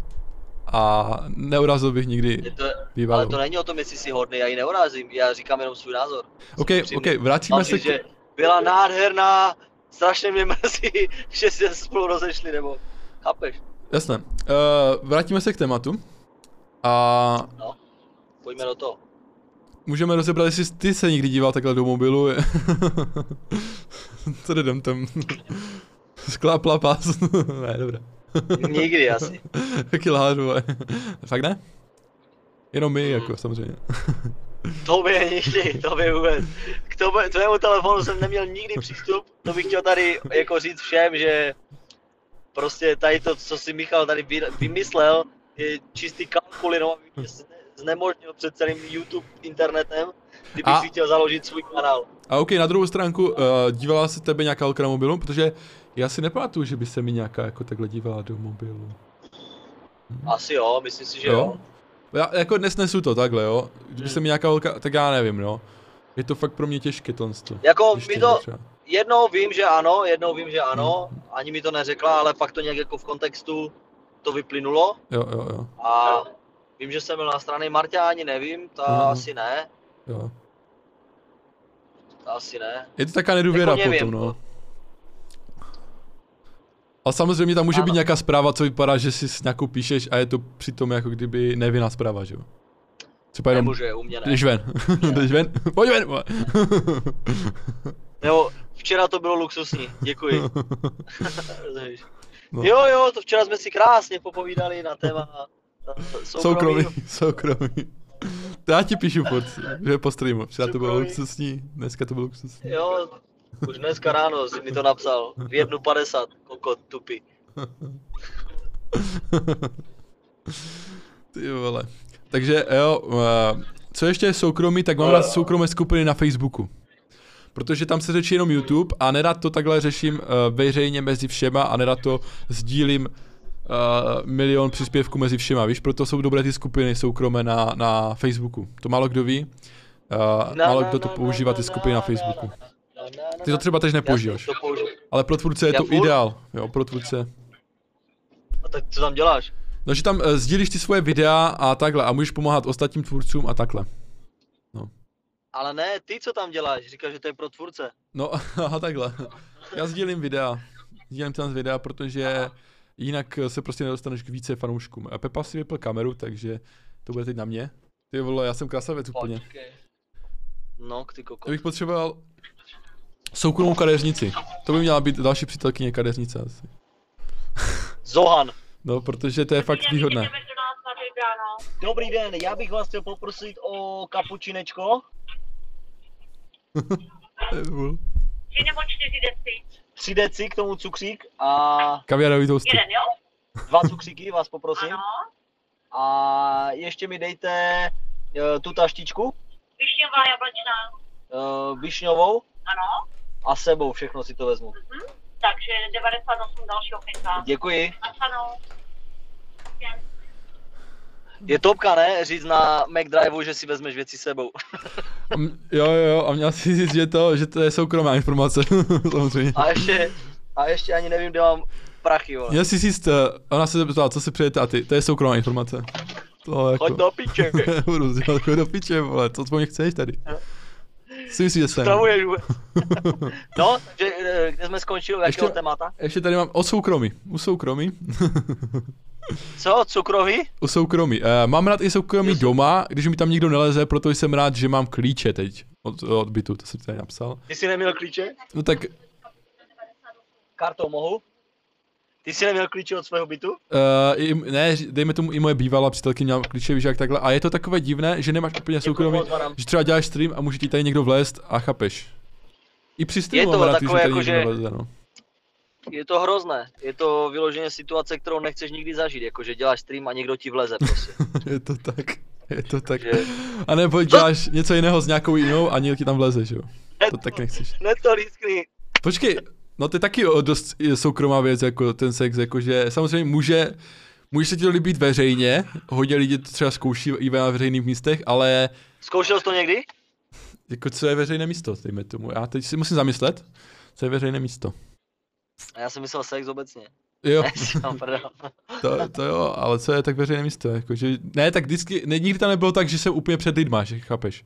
Speaker 1: a neurazil bych nikdy
Speaker 2: Je to,
Speaker 1: bývalou.
Speaker 2: ale to není o tom, jestli jsi hodný, já ji neurazím, já říkám jenom svůj názor.
Speaker 1: OK. OK, vrátíme
Speaker 2: Mám
Speaker 1: se k...
Speaker 2: že byla nádherná, strašně mě mrzí, [laughs] že se spolu rozešli, nebo chápeš?
Speaker 1: Jasné. Uh, vrátíme se k tématu. A
Speaker 2: No, pojďme do toho.
Speaker 1: můžeme rozebrat, jestli ty se někdy díval takhle do mobilu. [laughs] Co jdem tam? [laughs] Sklápla pás. ne, dobré.
Speaker 2: Nikdy asi.
Speaker 1: Taky lhářu, ale... Fakt ne? Jenom my, jako, samozřejmě.
Speaker 2: To by nikdy, to by vůbec. K tomu, tvému telefonu jsem neměl nikdy přístup, to bych chtěl tady jako říct všem, že prostě tady to, co si Michal tady vy, vymyslel, je čistý kalkulin, aby mě zne- znemožnil před celým YouTube internetem, kdybych
Speaker 1: A-
Speaker 2: si chtěl založit svůj kanál.
Speaker 1: A OK, na druhou stránku, uh, dívala se tebe nějaká holka na mobilu? Protože já si nepamatuju, že by se mi nějaká jako takhle dívala do mobilu.
Speaker 2: Asi jo, myslím si, že jo.
Speaker 1: Já jako dnes nesu to takhle, jo. Kdyby se mi nějaká holka, tak já nevím, no. Je to fakt pro mě těžké tohle.
Speaker 2: Jako
Speaker 1: Když
Speaker 2: mi to,
Speaker 1: třeba.
Speaker 2: jednou vím, že ano, jednou vím, že ano, ani mi to neřekla, ale pak to nějak jako v kontextu to vyplynulo
Speaker 1: Jo, jo, jo,
Speaker 2: a vím, že jsem byl na straně Marta, ani nevím, ta
Speaker 1: Mhm.
Speaker 2: asi ne,
Speaker 1: jo.
Speaker 2: ta asi ne.
Speaker 1: Je to taká nedůvěra
Speaker 2: Jako nevím,
Speaker 1: potom, no. A samozřejmě tam může být
Speaker 2: Ano.
Speaker 1: nějaká zpráva, co vypadá, že si s nějakou píšeš a je to přitom jako kdyby nevinná zpráva, že jo. Třeba jenom,
Speaker 2: Nemůže, u mě ne.
Speaker 1: jdeš ven, [laughs] jdeš ven, pojď ven.
Speaker 2: Nebo [laughs] včera to bylo luxusní, děkuji. [laughs]
Speaker 1: No.
Speaker 2: Jo, jo, to včera jsme si krásně popovídali na téma eh,
Speaker 1: soukromý,
Speaker 2: soukromí.
Speaker 1: soukromý. To já ti píšu furt, že po streamu. Včera to bylo luxusní, dneska to bylo luxusní.
Speaker 2: Jo, už dneska ráno jsi mi to napsal. V jednu 50, kokot tupy. [laughs]
Speaker 1: Ty vole. Takže jo, uh, co ještě je soukromí, tak mám rád soukromé skupiny na Facebooku. Protože tam se řeší jenom YouTube a nerad to takhle řeším uh, veřejně mezi všema a nerad to sdílím uh, milion příspěvků mezi všema, víš, proto jsou dobré ty skupiny soukromé na, na Facebooku. To málo kdo ví, uh, málo kdo to používá ty skupiny na, Facebooku. Ty to třeba teď
Speaker 2: to použiju.
Speaker 1: ale pro tvůrce je
Speaker 2: Já
Speaker 1: to
Speaker 2: furt.
Speaker 1: ideál, jo, pro tvůrce.
Speaker 2: A tak co tam děláš?
Speaker 1: No, že tam uh, sdílíš ty svoje videa a takhle a můžeš pomáhat ostatním tvůrcům a takhle.
Speaker 2: Ale ne, ty co tam děláš? Říkáš, že to je pro tvůrce.
Speaker 1: No, [laughs] aha, takhle. Já sdílím videa. Sdílím tam videa, protože jinak se prostě nedostaneš k více fanouškům. A Pepa si vypl kameru, takže to bude teď na mě. Ty vole, já jsem krasavec úplně.
Speaker 2: Počkej. No, ty
Speaker 1: Já
Speaker 2: kokot.
Speaker 1: bych potřeboval soukromou kadeřnici. To by měla být další přítelkyně kadeřnice asi.
Speaker 2: Zohan.
Speaker 1: No, protože to je fakt výhodné.
Speaker 2: Dobrý den, já bych vás chtěl poprosit o kapučinečko. [laughs]
Speaker 3: Tři nebo čtyři deci?
Speaker 2: 3 deci k tomu cukřík a
Speaker 1: Kaviárový toasty.
Speaker 3: Jeden, jo?
Speaker 2: dva cukříky vás poprosím.
Speaker 3: Ano.
Speaker 2: A ještě mi dejte eh, tu taštičku,
Speaker 3: Višňová jablečná.
Speaker 2: eh, višňovou
Speaker 3: Ano.
Speaker 2: A sebou všechno si to vezmu.
Speaker 3: Mhm. Takže 98 další okénka.
Speaker 2: Děkuji. Je topka, ne? Říct na McDriveu, že si vezmeš věci s sebou.
Speaker 1: A m- Jo, jo, jo, a měl si říct, že to, že to je soukromá informace, [laughs] samozřejmě.
Speaker 2: A ještě, a ještě ani nevím, kde mám prachy, vole.
Speaker 1: Měl si říct, eh, ona se zeptala, co si přejete a ty, to je soukromá informace. To jako...
Speaker 2: Choď do piče. [laughs]
Speaker 1: Budu dělat choď do piče, vole, co po mě chceš tady? Si myslíš, že jsem? [laughs]
Speaker 2: No, takže eh, kde jsme skončili, jakého témata?
Speaker 1: Ještě tady mám o soukromí, u soukromí. [laughs]
Speaker 2: Co, cukroví?
Speaker 1: u soukromí. Uh, mám rád i soukromí
Speaker 2: Jestli-
Speaker 1: doma, když mi tam nikdo neleze, proto jsem rád, že mám klíče teď od, od bytu, to jsem tady napsal.
Speaker 2: Ty jsi neměl klíče?
Speaker 1: No tak
Speaker 2: Kartou mohu? Ty jsi neměl klíče od svého bytu?
Speaker 1: Uh, i, ne, dejme tomu i moje bývalá přítelkyně měla klíče, víš jak takhle. A je to takové divné, že nemáš úplně soukromí, že třeba děláš stream a může ti tady někdo vlézt a chápeš. I při
Speaker 2: Je
Speaker 1: streamu
Speaker 2: to
Speaker 1: mám rád,
Speaker 2: takové
Speaker 1: tady
Speaker 2: jako,
Speaker 1: někdo
Speaker 2: že-
Speaker 1: nevleze, no.
Speaker 2: Je to hrozné. Je to vyloženě situace, kterou nechceš nikdy zažít. Jakože děláš stream a někdo ti vleze prostě. [laughs]
Speaker 1: je to tak. Je to tak.
Speaker 2: Že...
Speaker 1: A nebo děláš něco jiného s nějakou jinou a někdo ti tam vleze, že jo. To tak nechceš.
Speaker 2: Ne to lískni.
Speaker 1: Počkej, no to je taky dost soukromá věc, jako ten sex, jakože samozřejmě může, může se ti to líbit veřejně, hodně lidí to třeba zkouší i na veřejných místech, ale
Speaker 2: Zkoušel jsi to někdy?
Speaker 1: jako co je veřejné místo, dejme tomu. Já teď si musím zamyslet, co je veřejné místo.
Speaker 2: A já jsem myslel sex obecně.
Speaker 1: Jo, [laughs] to, to jo, ale co je tak veřejné místo, jakože, ne, tak vždycky, ne, nikdy tam nebylo tak, že jsem úplně před lidma, že chápeš.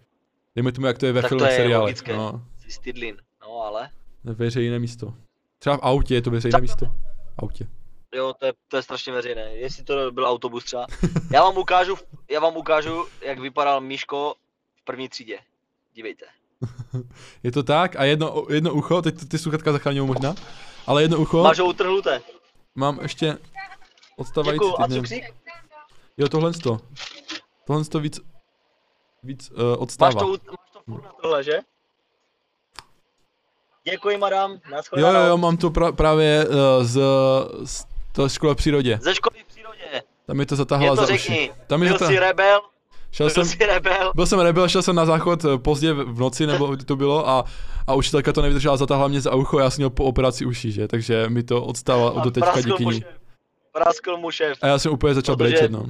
Speaker 1: Dejme tomu, jak to je ve
Speaker 2: Tak to
Speaker 1: filmech, seriálech,
Speaker 2: logické.
Speaker 1: no,
Speaker 2: Jsi stydlin. No ale.
Speaker 1: Veřejné místo. Třeba v autě je to veřejné
Speaker 2: Třeba-
Speaker 1: místo. V autě.
Speaker 2: Jo, to je, to je strašně veřejné. Jestli to byl autobus třeba. Já vám ukážu, já vám ukážu, jak vypadal Míško v první třídě. Dívejte. [laughs]
Speaker 1: Je to tak a jedno, jedno ucho, teď ty sluchatka zachránil možná, ale jedno ucho,
Speaker 2: Máš ho utrhnuté.
Speaker 1: mám ještě odstavající
Speaker 2: Děkuju. A?
Speaker 1: Jo, tohle to. Tohle to víc, víc uh,
Speaker 2: Máš
Speaker 1: odstává.
Speaker 2: to, u- máš to furt na tohle, že? Děkuji, madam.
Speaker 1: Jo, jo, jo, mám to pra, právě uh, z, z to školy v přírodě.
Speaker 2: Ze školy v přírodě.
Speaker 1: Tam mi to
Speaker 2: Je
Speaker 1: zatáhla
Speaker 2: to
Speaker 1: za
Speaker 2: řekni.
Speaker 1: uši. Tam mi
Speaker 2: Byl
Speaker 1: zata...
Speaker 2: jsi rebel,
Speaker 1: šel
Speaker 2: byl
Speaker 1: jsem,
Speaker 2: jsi rebel.
Speaker 1: byl jsem rebel, šel jsem na záchod eh, pozdě v noci, nebo kdy to bylo, a, a učitelka to nevydržela, zatáhla mě za ucho, já jsem měl po operaci uší, že, takže mi to odstává do teďka díky ní.
Speaker 2: Praskl mu šéf.
Speaker 1: A já jsem úplně začal
Speaker 2: Protože-
Speaker 1: brečet, no.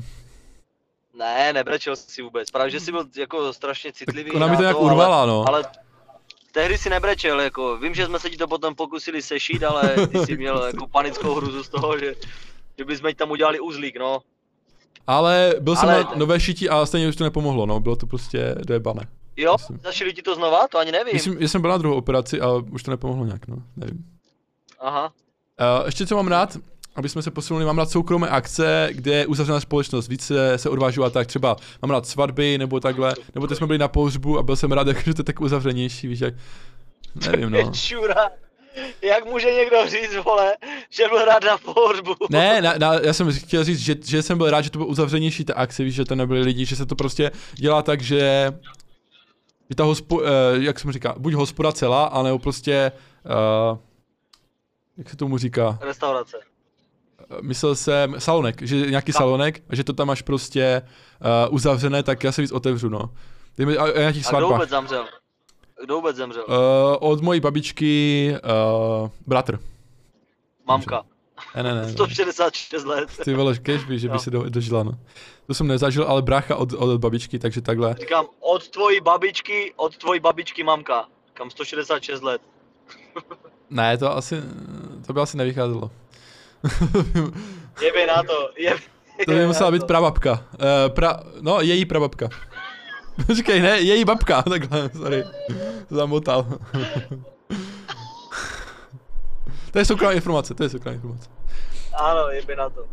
Speaker 2: Ne, nebrečel si vůbec. Právě, že jsi byl jako strašně citlivý
Speaker 1: Tak ona mi to nějak
Speaker 2: ale-
Speaker 1: urvala, no.
Speaker 2: Ale tehdy si nebrečel, jako, vím, že jsme se ti to potom pokusili sešít, ale ty jsi měl [laughs] jako panickou hruzu z toho, že, že bychom ti tam udělali uzlík, no.
Speaker 1: Ale byl jsem
Speaker 2: Ale-
Speaker 1: na nové šití a stejně už to nepomohlo, no, bylo to prostě dojebané.
Speaker 2: Jo,
Speaker 1: Myslím.
Speaker 2: zašili ti to znova? To ani nevím.
Speaker 1: Myslím, že jsem byl na druhou operaci a už to nepomohlo nějak, no, nevím.
Speaker 2: Aha.
Speaker 1: Uh, ještě co mám rád, aby jsme se posunuli, mám rád soukromé akce, kde je uzavřená společnost, víc se, odvážu a tak třeba mám rád svatby nebo takhle, nebo teď jsme byli na pohřbu a byl jsem rád, [laughs] jak, že to je tak uzavřenější, víš jak, nevím no. [laughs]
Speaker 2: Čura. Jak může někdo říct, vole, že byl rád na pohřbu?
Speaker 1: Ne, [laughs] na, na, já jsem chtěl říct, že, že jsem byl rád, že to bylo uzavřenější ta akce, víš, že to nebyli lidi, že se to prostě dělá tak, že, že ta hospo, uh, jak jsem říká, buď hospoda celá, anebo prostě, uh, jak se tomu říká,
Speaker 2: Restaurace.
Speaker 1: Myslel jsem salonek, že nějaký salonek, a že to tam máš prostě uh, uzavřené, tak já se víc otevřu, no. Dejme, a, a nějakých
Speaker 2: A kdo vůbec zemřel? Kdo vůbec zemřel?
Speaker 1: Uh, od mojí babičky uh, bratr.
Speaker 2: Mamka.
Speaker 1: Ne, ne, ne. ne.
Speaker 2: 166 let.
Speaker 1: Ty vole, kež by, že by
Speaker 2: Jo.
Speaker 1: se do, dožila, no. To jsem nezažil, ale brácha od, od babičky, takže takhle.
Speaker 2: Říkám, od tvojí babičky, od tvojí babičky mamka. Kam 166 let.
Speaker 1: Ne, to asi, to by asi nevycházelo. [laughs]
Speaker 2: Jebe na to, jebe,
Speaker 1: to by musela být prababka. Uh, pra, no, její prababka. [laughs] Říkej, ne, její babka, [laughs] takhle, sorry. Zamotal. to je soukromá informace, to je soukromá informace.
Speaker 2: Ano, jebe na to.
Speaker 1: Uh,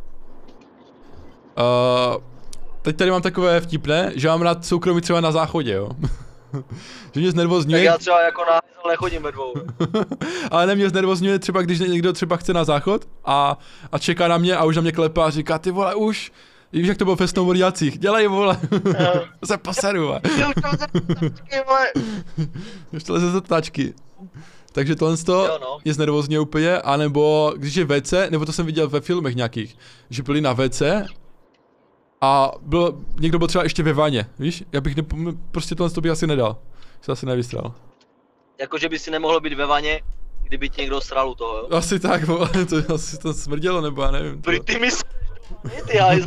Speaker 1: teď tady mám takové vtipné, že mám rád soukromí třeba na záchodě, jo. [laughs] že mě
Speaker 2: Tak
Speaker 1: znervozňuje,
Speaker 2: já třeba jako na nechodím ve dvou. [laughs]
Speaker 1: ale ne mě znervozňuje třeba, když někdo třeba chce na záchod a, a čeká na mě a už na mě klepá a říká, ty vole, už, Víš, jak to bylo ve snowboardiacích? Dělej, vole. [laughs] se poseru. Ještě leze ze tačky. Takže tohle
Speaker 2: Jo,
Speaker 1: to
Speaker 2: no.
Speaker 1: je znervozně úplně, anebo když je WC, nebo to jsem viděl ve filmech nějakých, že byli na WC a byl, někdo byl třeba ještě ve vaně, víš? Já bych nepo, prostě tohle to bych asi nedal. Se asi nevystral.
Speaker 2: Jako, že by si nemohlo být ve vaně, kdyby ti někdo sral u toho, jo?
Speaker 1: Asi tak, vole, [laughs] to asi to smrdělo, nebo já nevím. To.
Speaker 2: ty mi ty. [laughs]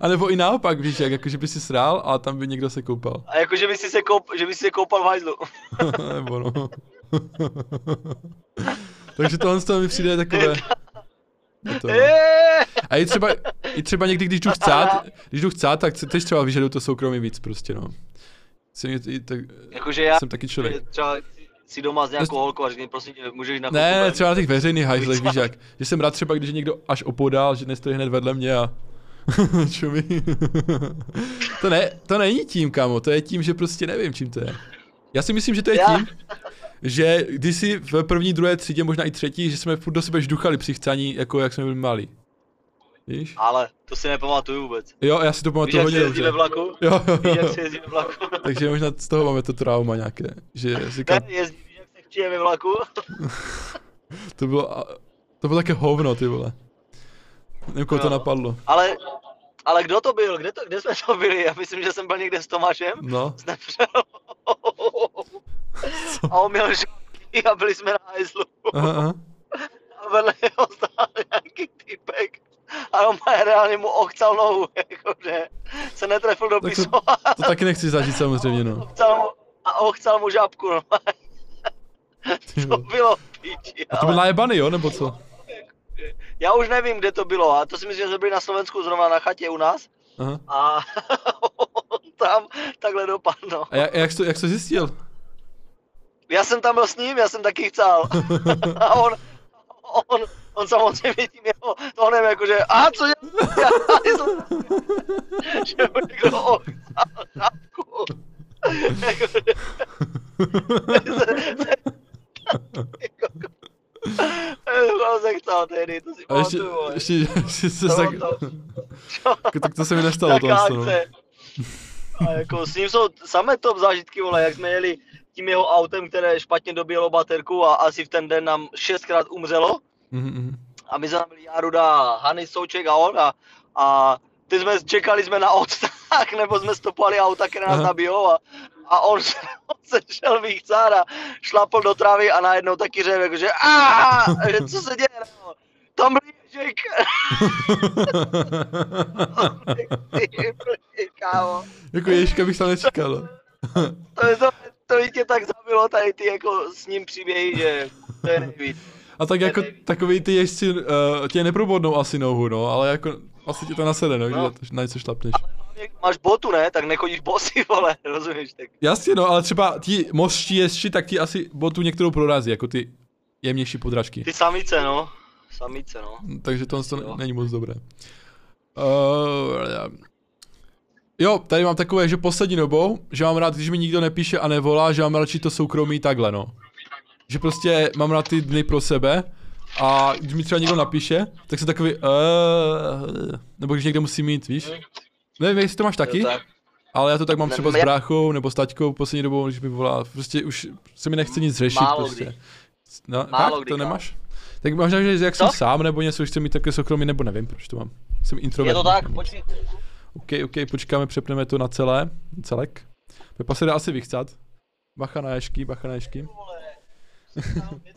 Speaker 1: A nebo i naopak, víš, jak, jako, že by si srál a tam by někdo se koupal.
Speaker 2: A jako, že by si se, koup, že by si se koupal v hajzlu. [laughs]
Speaker 1: nebo no. Takže tohle z toho mi přijde takové... Je to, no. A i třeba, i třeba někdy, když jdu chcát, když jdu chcát, tak teď třeba vyžaduju to soukromí víc prostě, no. Jsem, tak,
Speaker 2: Jakože já
Speaker 1: jsem taky člověk.
Speaker 2: třeba si doma s nějakou holkou a řekni, prosím tě, můžeš na
Speaker 1: Ne,
Speaker 2: ven?
Speaker 1: třeba na těch veřejných hajzlech, víš jak. Že jsem rád třeba, když je někdo až opodál, že nestojí hned vedle mě a [laughs] čumí. to, ne, to není tím, kamo, to je tím, že prostě nevím, čím to je. Já si myslím, že to je
Speaker 2: Já-
Speaker 1: tím, že když si v první, druhé třídě, možná i třetí, že jsme furt do sebe žduchali při chcaní, jako jak jsme byli malí. Víš?
Speaker 2: Ale to si nepamatuju vůbec.
Speaker 1: Jo, já si to
Speaker 2: Víš,
Speaker 1: pamatuju
Speaker 2: jak
Speaker 1: hodně
Speaker 2: jezdí
Speaker 1: dobře.
Speaker 2: ve vlaku?
Speaker 1: Jo, jo,
Speaker 2: Víš, jak se jezdí ve vlaku? [laughs]
Speaker 1: Takže možná z toho máme to trauma nějaké, že [laughs]
Speaker 2: Ne,
Speaker 1: říkám,
Speaker 2: jezdí, víš, jak se chčije ve vlaku? [laughs]
Speaker 1: to bylo, to bylo také hovno, ty vole. Nevím, koho to
Speaker 2: Jo.
Speaker 1: napadlo.
Speaker 2: Ale, ale kdo to byl? Kde, to, kde jsme to byli? Já myslím, že jsem byl někde s Tomášem.
Speaker 1: No,
Speaker 2: S. A on měl žádný a byli jsme na hajzlu.
Speaker 1: aha, aha.
Speaker 2: A vedle něho stál nějaký typek. A on má reálně mu ochcal nohu, [laughs] jakože se netrefil do
Speaker 1: Tak to-. To taky nechci zažít samozřejmě, no. [laughs]
Speaker 2: Mu, a ochcal mu žábku, no. [laughs] To bylo píči,
Speaker 1: A to byl
Speaker 2: ale
Speaker 1: najebaný, jo, nebo co?
Speaker 2: já už nevím, kde to bylo. A to si myslím, že jsme byli na Slovensku zrovna na chatě u nás.
Speaker 1: Aha.
Speaker 2: A on tam takhle dopadl, no.
Speaker 1: A jak, jak, jsi to, jak jsi to zjistil?
Speaker 2: Já jsem tam byl s ním, já jsem taky chcel. A on, on, on samozřejmě tím jeho tónem jakože, a co je? Já [laughs] jsem, že mu někdo ochcal žábku. Jakože- To tehdy, to si
Speaker 1: ještě,
Speaker 2: pamatuju,
Speaker 1: ještě, ještě se tak, [laughs] tak to se mi nestalo to,
Speaker 2: akce. A jako s ním jsou samé top zážitky, vole, jak jsme jeli tím jeho autem, které špatně dobíjelo baterku a asi v ten den nám šestkrát umřelo.
Speaker 1: Mhm, mhm.
Speaker 2: A my jsme tam byli Jaruda, Hany, Souček a on a, a ty jsme čekali jsme na odsták, [laughs] nebo jsme stopovali auta, které nás nabijou a, a on, se- [laughs] on se šel vychcát a šlapl do trávy a najednou taky řev, jakože "Aaa!" že co se děje, no? tam byl Ježek. [laughs]
Speaker 1: Jako ježka bych tam nečekal.
Speaker 2: To, je to, to by tě tak zabilo tady ty jako s ním příběhy, že to je nejvíc.
Speaker 1: A tak jako takový ty ježci uh, tě neprobodnou asi nohu, no, ale jako asi ti to nasede, no,
Speaker 2: No.
Speaker 1: když na něco šlapneš.
Speaker 2: Máš botu, ne? Tak nechodíš bosy, [laughs] vole, rozumíš? Tak
Speaker 1: Jasně, no, ale třeba ti mořští jezdci, tak ti asi botu některou prorazí, jako ty jemnější podražky.
Speaker 2: ty samice, no. Samice, no.
Speaker 1: Takže to, to není moc dobré. Uh, jo, tady mám takové, že poslední dobou, že mám rád, když mi nikdo nepíše a nevolá, že mám radši to soukromí takhle, no. Že prostě mám rád ty dny pro sebe a když mi třeba někdo napíše, tak jsem takový, uh, nebo když někdo musí mít, víš? Nevím, jestli to máš taky,
Speaker 2: tak.
Speaker 1: ale já to tak mám třeba s bráchou nebo s taťkou poslední dobou, když mi volá, prostě už se mi nechce nic řešit
Speaker 2: Málo
Speaker 1: prostě.
Speaker 2: kdy.
Speaker 1: No,
Speaker 2: Málo
Speaker 1: fakt,
Speaker 2: kdy,
Speaker 1: to nemáš? Tak možná, že jak jsem sám nebo něco, už chci mít takové soukromí, nebo nevím, proč to mám. Jsem introvert.
Speaker 2: Je to tak, počkej.
Speaker 1: OK, OK, počkáme, přepneme to na celé, celek. Pepa se dá asi vychcat. Bacha na ješky, bacha na ješky. [laughs]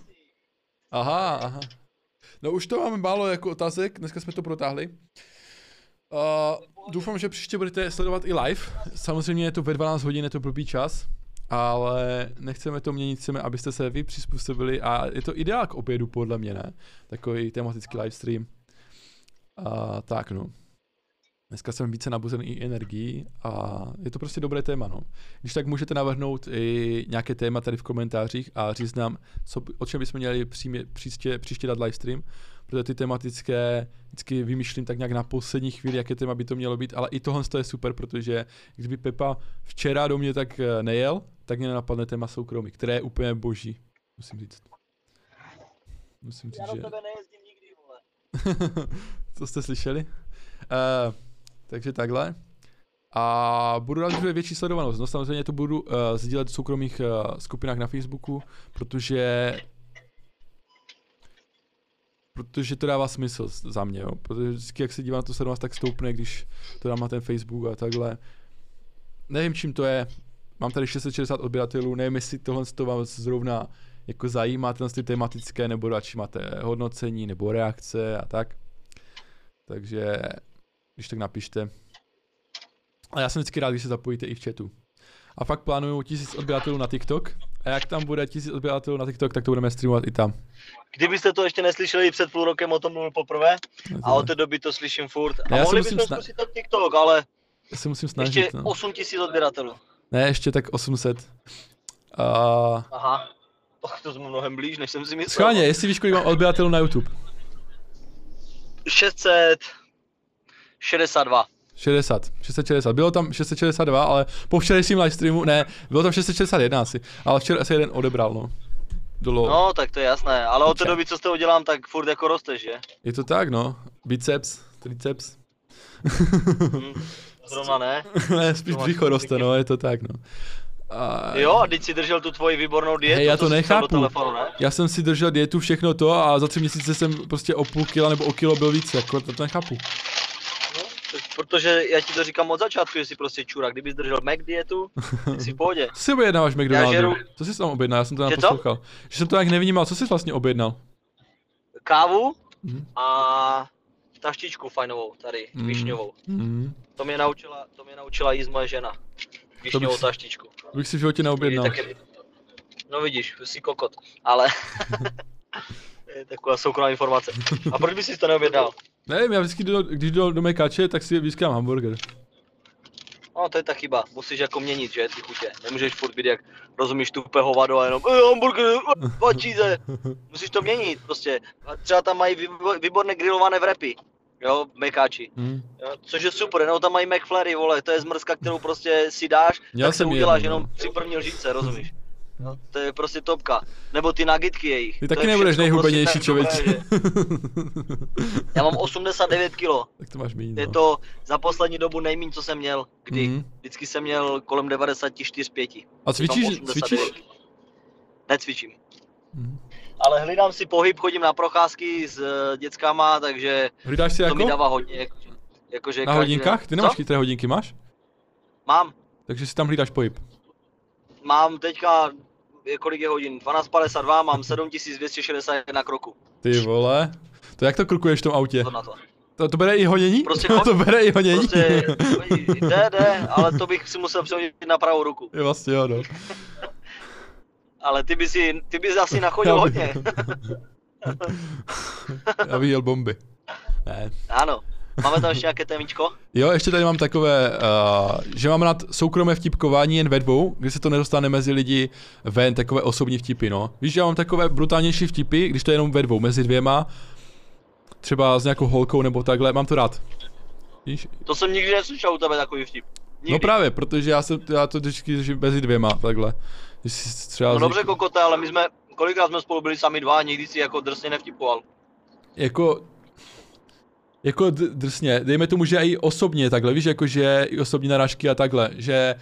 Speaker 1: Aha, aha. No už to máme málo jako otázek, dneska jsme to protáhli. Uh, doufám, že příště budete sledovat i live. Samozřejmě je to ve 12 hodin, je to blbý čas, ale nechceme to měnit, chceme, abyste se vy přizpůsobili a je to ideál k obědu podle mě, ne? Takový tematický livestream. A tak no. Dneska jsem více nabuzený i energií a je to prostě dobré téma, no. Když tak můžete navrhnout i nějaké téma tady v komentářích a říct nám, co, o čem bychom měli přímě, příště, příště dát livestream, protože ty tematické vždycky vymýšlím tak nějak na poslední chvíli, jaké téma by to mělo být, ale i tohle je super, protože kdyby Pepa včera do mě tak eh, nejel, tak mě napadne téma soukromí, které je úplně boží, musím říct. Musím říct,
Speaker 2: Já do
Speaker 1: že...
Speaker 2: tebe nejezdím nikdy, vole. [laughs]
Speaker 1: Co jste slyšeli? Uh, takže takhle. A budu rád, že větší sledovanost. No samozřejmě to budu uh, sdílet v soukromých uh, skupinách na Facebooku, protože protože to dává smysl za mě, jo. Protože vždycky, jak se dívám na tu sledovanost, tak stoupne, když to dám na ten Facebook a takhle. Nevím, čím to je. Mám tady 660 odběratelů, nevím, jestli tohle to vás zrovna jako zajímá, tyhle ty tematické, nebo radši máte hodnocení, nebo reakce a tak. Takže, když tak napište. A já jsem vždycky rád, když se zapojíte i v chatu. A fakt plánuju tisíc odběratelů na TikTok. A jak tam bude tisíc odběratelů na TikTok, tak to budeme streamovat i tam.
Speaker 2: Kdybyste to ještě neslyšeli před půl rokem, o tom mluvil poprvé. A od té doby to slyším furt. A
Speaker 1: Já
Speaker 2: mohli bychom
Speaker 1: sna-
Speaker 2: zkusit ten TikTok, ale
Speaker 1: Já se musím snažit,
Speaker 2: ještě
Speaker 1: no.
Speaker 2: 8 tisíc odběratelů.
Speaker 1: Ne, ještě tak 800. A...
Speaker 2: Aha. Och, to jsme mnohem blíž, než jsem si myslel.
Speaker 1: Schválně, jestli víš, kolik mám odběratelů na YouTube.
Speaker 2: 662.
Speaker 1: 60, 660. Bylo tam 662, ale po včerejším livestreamu, ne, bylo tam 661 asi, ale včera se jeden odebral, no. Dolo.
Speaker 2: No, tak to je jasné, ale od té doby, co s toho dělám, tak furt jako rosteš, že?
Speaker 1: Je to tak, no. Biceps, triceps.
Speaker 2: Hm, zrovna ne. [laughs]
Speaker 1: ne, spíš břicho roste, no, je to tak, no. A...
Speaker 2: Jo, a teď si držel tu tvoji výbornou dietu,
Speaker 1: Hej, já to nechápu.
Speaker 2: do telefonu, ne?
Speaker 1: Já jsem si držel dietu, všechno to a za tři měsíce jsem prostě o půl kila nebo o kilo byl víc, jako to, to nechápu.
Speaker 2: Protože já ti to říkám od začátku, že jsi prostě čura. Kdybys držel Mac dietu, [laughs] jsi v pohodě.
Speaker 1: Co si objednáváš v McDonaldu?
Speaker 2: žeru-
Speaker 1: Co jsi tam objednal? Já jsem to
Speaker 2: to?
Speaker 1: naposlouchal. Že jsem to tak nevnímal, co jsi vlastně objednal?
Speaker 2: Kávu
Speaker 1: Mhm.
Speaker 2: a taštičku fajnovou tady,
Speaker 1: Mm.
Speaker 2: višňovou.
Speaker 1: Mhm.
Speaker 2: To mě naučila, to mě naučila jíst moje žena. Višňovou
Speaker 1: bych-
Speaker 2: taštičku.
Speaker 1: Bych si v životě neobjednal.
Speaker 2: No vidíš, jsi kokot, ale... [laughs] je taková soukromá informace. A proč bys si to neobjednal?
Speaker 1: Nevím, já vždycky, jdu, když jdu do Mekače, tak si vždycky dám hamburger.
Speaker 2: No to je ta chyba, musíš jako měnit, že, ty chutě. Nemůžeš furt být jak, rozumíš, tupé hovado a jenom, eh, hamburger, dva cheese. Musíš to měnit prostě. A třeba tam mají výbo- výborné grillované vrepy. Jo, mekáči.
Speaker 1: Hm.
Speaker 2: Jo, což je super, no tam mají McFlurry, vole, to je zmrzka, kterou prostě si dáš,
Speaker 1: Měl
Speaker 2: tak se
Speaker 1: jsem
Speaker 2: uděláš
Speaker 1: jednu, no.
Speaker 2: jenom při první lžíce, rozumíš? No, to je prostě topka. Nebo ty nagitky jejich.
Speaker 1: Ty
Speaker 2: to
Speaker 1: taky
Speaker 2: je
Speaker 1: nebudeš nejhubenější
Speaker 2: prostě
Speaker 1: člověk. [laughs]
Speaker 2: Já mám 89 kilo.
Speaker 1: tak to máš méně.
Speaker 2: Je
Speaker 1: No.
Speaker 2: to za poslední dobu nejméně, co jsem měl kdy.
Speaker 1: Mhm.
Speaker 2: Vždycky jsem měl kolem 94-5.
Speaker 1: A cvičíš? Cvičíš?
Speaker 2: Necvičím.
Speaker 1: Mhm.
Speaker 2: Ale hlídám si pohyb, chodím na procházky s eh, dětskama, takže
Speaker 1: Hlídáš si
Speaker 2: to mi
Speaker 1: jako?
Speaker 2: dává hodně. jako- Jakože
Speaker 1: Na
Speaker 2: každý
Speaker 1: hodinkách? Ty nemáš chytré hodinky, máš?
Speaker 2: Mám.
Speaker 1: Takže si tam hlídáš pohyb.
Speaker 2: Mám teďka, je, kolik je hodin? 12.52, mám 7261 kroků.
Speaker 1: Ty vole. To jak to krukuješ v tom autě?
Speaker 2: To na to.
Speaker 1: To, to bere i honění?
Speaker 2: Prostě [laughs]
Speaker 1: to
Speaker 2: chod-
Speaker 1: bere i honění?
Speaker 2: Prostě, [laughs] jde, jde, ale to bych si musel přehodit na pravou ruku.
Speaker 1: Je vlastně jo, no. [laughs]
Speaker 2: Ale ty by si, ty bys asi nachodil
Speaker 1: bych-
Speaker 2: hodně.
Speaker 1: Já bych jel bomby. Ne.
Speaker 2: Ano. Máme tam ještě nějaké témičko?
Speaker 1: Jo, ještě tady mám takové, uh, že mám rád soukromé vtipkování jen ve dvou, kdy se to nedostane mezi lidi ven, takové osobní vtipy, no. Víš, že já mám takové brutálnější vtipy, když to je jenom ve dvou, mezi dvěma, třeba s nějakou holkou nebo takhle, mám to rád. Víš?
Speaker 2: To jsem nikdy neslyšel u tebe takový vtip. Nikdy.
Speaker 1: No právě, protože já, jsem, já to vždycky držím mezi dvěma, takhle. Když si třeba
Speaker 2: No
Speaker 1: z
Speaker 2: dobře,
Speaker 1: něk-
Speaker 2: kokote, ale my jsme, kolikrát jsme spolu byli sami dva a nikdy si jako drsně nevtipoval.
Speaker 1: jako, jako drsně, dejme tomu, že i osobně takhle, víš, jako že i osobní narážky a takhle, že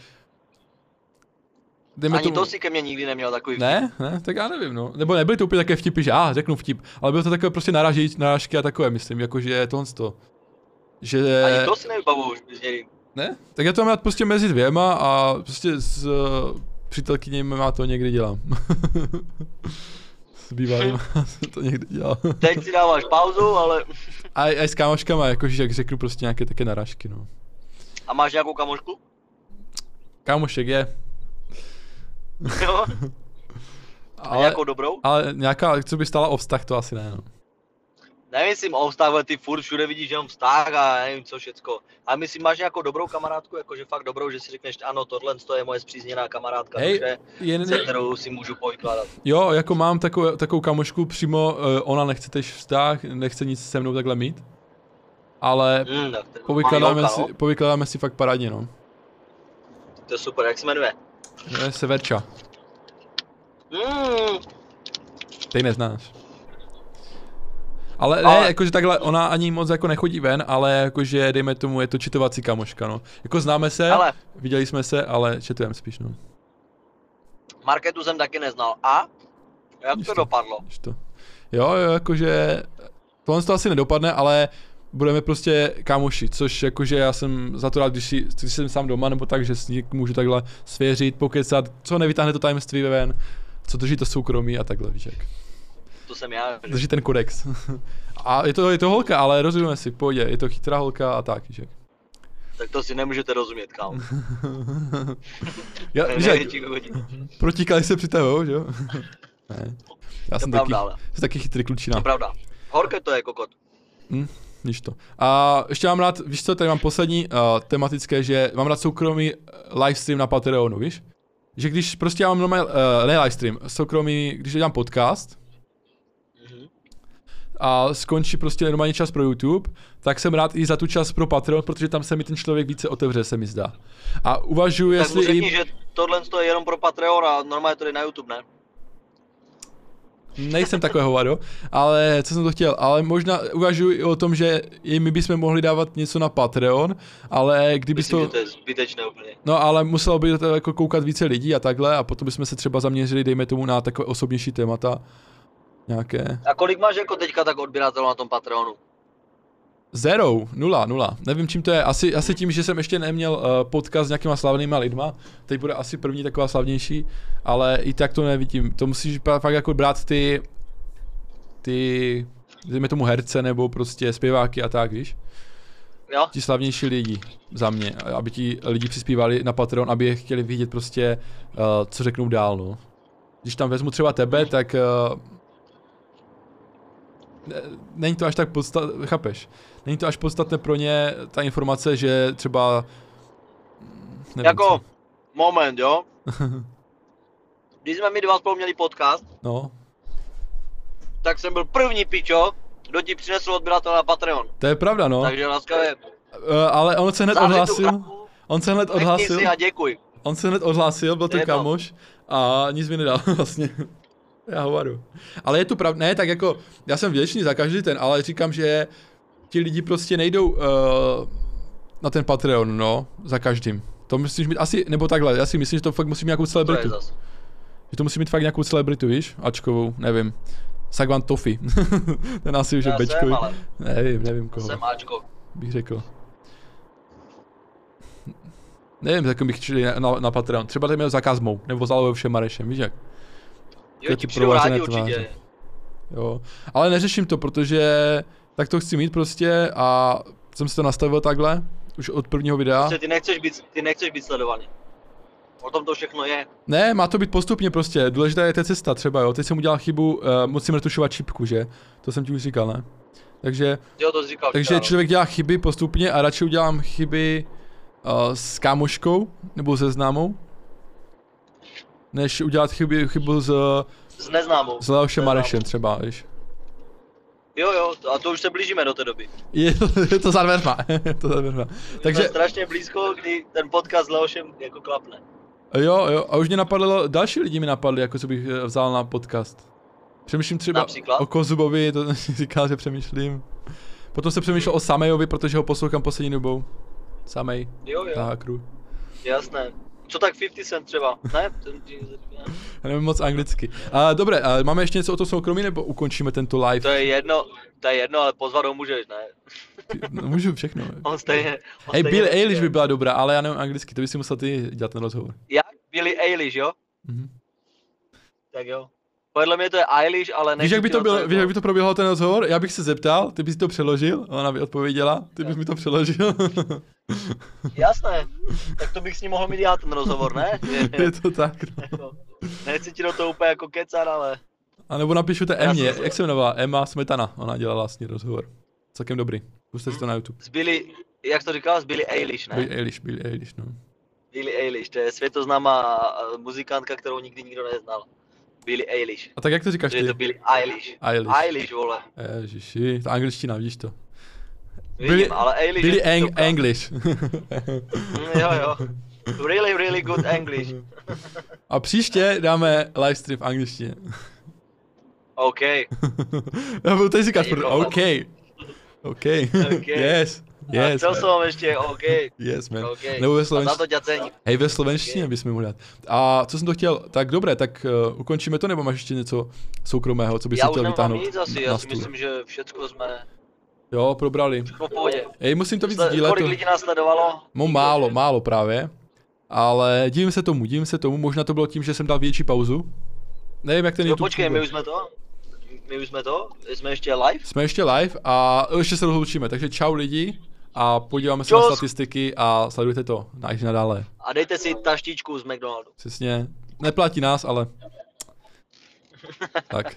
Speaker 1: dejme
Speaker 2: Ani
Speaker 1: tomu,
Speaker 2: to si ke mně nikdy neměl takový vtip.
Speaker 1: Ne, ne, tak já nevím, no. Nebo nebyly to úplně také vtipy, že ah, řeknu vtip, ale bylo to takové prostě naráží, narážky a takové, myslím, jako že tohle to. Že...
Speaker 2: Ani to si nevybavuju.
Speaker 1: Ne? Tak já to mám rád prostě mezi dvěma a prostě s uh, přítelkyněmi má to někdy dělám. [laughs] s bývalým [laughs] to někdy dělám.
Speaker 2: Teď si dáváš pauzu, ale...
Speaker 1: A, a i s kámoškama, jakože jak řeknu prostě nějaké také narážky, no.
Speaker 2: A máš nějakou kamošku?
Speaker 1: Kámošek je,
Speaker 2: Jo? [laughs] A
Speaker 1: ale,
Speaker 2: nějakou dobrou?
Speaker 1: ale nějaká, co by stála o vztah, to asi ne, no.
Speaker 2: Nemyslím o vztah, ale ty furt všude vidíš jenom vztah a nevím co všecko. A myslím, máš nějakou dobrou kamarádku, jakože fakt dobrou, že si řekneš, ano, tohle to je moje zpřízněná kamarádka,
Speaker 1: Hej,
Speaker 2: duše,
Speaker 1: jen,
Speaker 2: se kterou si můžu povykládat.
Speaker 1: Jo, jako mám takovou, takovou kamošku přímo, uh, ona nechce tež vztah, nechce nic se mnou takhle mít. Ale
Speaker 2: je
Speaker 1: povykládáme, si,
Speaker 2: no.
Speaker 1: povykládáme si fakt parádně, no.
Speaker 2: To je super, jak se jmenuje?
Speaker 1: To je Severča,
Speaker 2: Hmm,
Speaker 1: ty neznáš. Ale ne,
Speaker 2: Ale-
Speaker 1: jakože takhle, ona ani moc jako nechodí ven, ale jakože dejme tomu, je to čitovací kamoška, no. Jako známe se,
Speaker 2: Ale
Speaker 1: viděli jsme se, ale četujeme spíš, no.
Speaker 2: Marketu jsem taky neznal. A? Jak to
Speaker 1: to.
Speaker 2: dopadlo?
Speaker 1: To. Jo, jo, jakože tohle to asi nedopadne, ale budeme prostě kámoši, což jakože já jsem za to rád, když, si, když jsem sám doma, nebo tak, že si něk- můžu takhle svěřit, pokecat, co nevytáhne to tajemství ven, co drží to soukromí a takhle, víš jak.
Speaker 2: To jsem já. že?
Speaker 1: Drží ten kodex. [laughs] a je to, je to holka, ale rozumíme si, pohodě, je to chytrá holka a tak, jak.
Speaker 2: Tak to si nemůžete rozumět, kámo. [laughs]
Speaker 1: já,
Speaker 2: To
Speaker 1: jak,
Speaker 2: kokotí.
Speaker 1: protíkali se při tebou, že jo? [laughs] ne. Já
Speaker 2: To
Speaker 1: jsem
Speaker 2: je
Speaker 1: taky,
Speaker 2: pravda, ale.
Speaker 1: jsem taky chytrý
Speaker 2: To
Speaker 1: klučina.
Speaker 2: je pravda. Horké to je kokot.
Speaker 1: Hm, víš to. A ještě mám rád, víš co, tady mám poslední uh, tematické, že mám rád soukromý uh, livestream na Patreonu, víš? Že když prostě já mám normální, uh, ne livestream, soukromý, když dělám podcast. A skončí prostě normální čas pro YouTube, tak jsem rád i za tu čas pro Patreon, protože tam se mi ten člověk více otevře, se mi zdá. A uvažuji,
Speaker 2: Tak
Speaker 1: jestli
Speaker 2: řekni,
Speaker 1: i...
Speaker 2: že tohle je jenom pro Patreon a normálně to jde na YouTube, ne?
Speaker 1: Nejsem takové hovado, ale co jsem to chtěl, ale možná uvažuji i o tom, že i my bychom mohli dávat něco na Patreon, ale kdyby
Speaker 2: Myslím,
Speaker 1: to...
Speaker 2: že to je zbytečné úplně.
Speaker 1: No ale muselo by to jako koukat více lidí a takhle a potom bychom se třeba zaměřili, dejme tomu, na takové osobnější témata. Nějaké.
Speaker 2: A kolik máš jako teďka tak odběratelů na tom Patreonu?
Speaker 1: Zero, nula, nula. Nevím čím to je. Asi, asi tím, že jsem ještě neměl uh, podcast s nějakýma slavnýma lidma. Teď bude asi první taková slavnější, ale i tak to nevidím. To musíš fakt jako brát ty, ty, dejme tomu herce nebo prostě zpěváky a tak, víš?
Speaker 2: Jo?
Speaker 1: ti slavnější lidi za mě, aby ti lidi přispívali na Patreon, aby je chtěli vidět prostě, uh, co řeknou dál, no. Když tam vezmu třeba tebe, tak uh, není to až tak podstatné, chápeš? Není to až podstatné pro ně ta informace, že třeba mm, nevím
Speaker 2: Jako,
Speaker 1: co.
Speaker 2: moment, jo? [laughs] Když jsme my dva spolu měli podcast,
Speaker 1: No,
Speaker 2: tak jsem byl první pičo, kdo ti přinesl odběratel na Patreon.
Speaker 1: to je pravda, no.
Speaker 2: Takže laskavě,
Speaker 1: Uh, ale on se hned
Speaker 2: tu
Speaker 1: odhlásil, on se hned odhlásil,
Speaker 2: si a děkuj.
Speaker 1: on se hned odhlásil, byl to. kamoš a nic mi nedal [laughs] vlastně. Já hovaru. Ale je to pravda, ne, tak jako, já jsem vděčný za každý ten, ale říkám, že ti lidi prostě nejdou uh, na ten Patreon, no, za každým. To musíš mít asi, nebo takhle, já si myslím, že to fakt musí mít nějakou
Speaker 2: To
Speaker 1: celebritu.
Speaker 2: zas.
Speaker 1: Že to musí mít fakt nějakou celebritu, víš, Ačkovou, nevím. Sagvan Tofi. [laughs] ten asi už je bečkový.
Speaker 2: ale
Speaker 1: Nevím, nevím koho,
Speaker 2: jsem Ačko.
Speaker 1: bych řekl. Nevím, jak bych šli na, na, na Patreon. Třeba tady měl za Kazmou, nebo za Alejem Marešem, víš jak?
Speaker 2: Jo,
Speaker 1: ty
Speaker 2: ti přijdu
Speaker 1: provařené
Speaker 2: rádi určitě.
Speaker 1: tváře. Jo, ale neřeším to, protože tak to chci mít prostě a jsem si to nastavil takhle, už od prvního videa.
Speaker 2: Prostě ty nechceš být, ty nechceš být sledovaný. O tom to všechno je.
Speaker 1: Ne, má to být postupně prostě, důležitá je ta cesta třeba, jo, teď jsem udělal chybu, uh, musím retušovat čipku, že? To jsem ti už říkal, ne? Takže,
Speaker 2: Jo, to říkal.
Speaker 1: takže
Speaker 2: včera,
Speaker 1: člověk dělá chyby postupně a radši udělám chyby uh, s kámoškou nebo se známou, než udělat chyby, chybu s,
Speaker 2: S neznámou.
Speaker 1: s Leošem. Marešem třeba, víš.
Speaker 2: Jo, jo, a to už se blížíme do té doby.
Speaker 1: Je, je to za dveřma, [laughs] to za dveřma.
Speaker 2: Takže... Jsme strašně blízko, kdy ten podcast s Leošem jako klapne.
Speaker 1: Jo, jo, a už mě napadlo, další lidi mi napadli, jako co bych eh, vzal na podcast. Přemýšlím třeba
Speaker 2: Například?
Speaker 1: o Kozubovi, to [laughs] říkal, že přemýšlím. Potom se přemýšlel o Samejovi, protože ho poslouchám poslední dobou. Samej,
Speaker 2: Jo, jo,
Speaker 1: tákru.
Speaker 2: jasné. Co tak 50 Cent třeba, ne? Ten
Speaker 1: Já nevím moc anglicky. A, dobré, a máme ještě něco o tom soukromí, nebo ukončíme tento live?
Speaker 2: To je jedno, to je jedno, ale pozvat ho můžeš, ne?
Speaker 1: No, můžu všechno. [laughs]
Speaker 2: On stejně, on
Speaker 1: Hej,
Speaker 2: nepřijde.
Speaker 1: Eilish by byla dobrá, ale já nevím anglicky, to by si musel ty dělat ten rozhovor.
Speaker 2: Jak? Billie Eilish, jo?
Speaker 1: Mhm.
Speaker 2: Tak jo. Podle mě to je Eilish, ale
Speaker 1: Víš, jak by to bylo, víš, jak by to proběhlo ten rozhovor? Já bych se zeptal, ty bys to přeložil, ona by odpověděla, ty bys mi to přeložil. [laughs]
Speaker 2: Jasné, tak to bych s ním mohl mít já ten rozhovor, ne? [laughs]
Speaker 1: je to tak, no. [laughs]
Speaker 2: Jako, Nechci ti do toho úplně jako kecat, ale...
Speaker 1: A nebo
Speaker 2: Já
Speaker 1: Emě, jak se jmenovala? Emma Smetana, ona dělala vlastně rozhovor. Celkem dobrý. Puste si to na YouTube.
Speaker 2: S Billie, jak to říkal, s Billie Eilish, ne?
Speaker 1: Billie Eilish, Billie Eilish, no.
Speaker 2: Billie Eilish, to je světoznámá eh, muzikantka, kterou nikdy nikdo neznal. Billie Eilish.
Speaker 1: A tak jak to říkáš
Speaker 2: To je
Speaker 1: ty?
Speaker 2: to Billie Eilish.
Speaker 1: Eilish.
Speaker 2: Eilish, vole.
Speaker 1: Ježiši, ta angličtina, vidíš to.
Speaker 2: Vidím,
Speaker 1: Billie-
Speaker 2: ale Eilish je
Speaker 1: Eng-
Speaker 2: super.
Speaker 1: English.
Speaker 2: Mm, jo, jo. Really, really good English.
Speaker 1: A příště dáme livestream v angličtině.
Speaker 2: OK.
Speaker 1: Já budu tady říkat. OK. OK.
Speaker 2: OK. [laughs]
Speaker 1: yes.
Speaker 2: A
Speaker 1: Yes, man.
Speaker 2: som ještě, OK.
Speaker 1: Yes, man.
Speaker 2: OK.
Speaker 1: Nebo ve
Speaker 2: A
Speaker 1: slovenštině. Hej, ve slovenštině bychom mohli dát. A co jsem to chtěl, tak dobré, tak uh, ukončíme to, nebo máš ještě něco soukromého, co bys
Speaker 2: Já
Speaker 1: chtěl
Speaker 2: nemám
Speaker 1: vytáhnout
Speaker 2: nic asi, já si myslím, že všecko jsme
Speaker 1: Jo, probrali.
Speaker 2: všechno v pohodě.
Speaker 1: Hej, musím to víc
Speaker 2: Sle-
Speaker 1: sdílet.
Speaker 2: Kolik
Speaker 1: To...
Speaker 2: lidí nás sledovalo?
Speaker 1: No málo, málo právě. Ale divím se tomu, divím se tomu, možná to bylo tím, že jsem dal větší pauzu. Nevím, jak ten YouTube
Speaker 2: počkej, my už jsme to? My už jsme to? Jsme ještě live?
Speaker 1: Jsme ještě live a ještě se rozloučíme, takže čau lidi a podíváme se na statistiky a sledujte to na i nadále.
Speaker 2: A dejte si taštičku z McDonaldu.
Speaker 1: Přesně, neplatí nás, ale... [laughs] tak.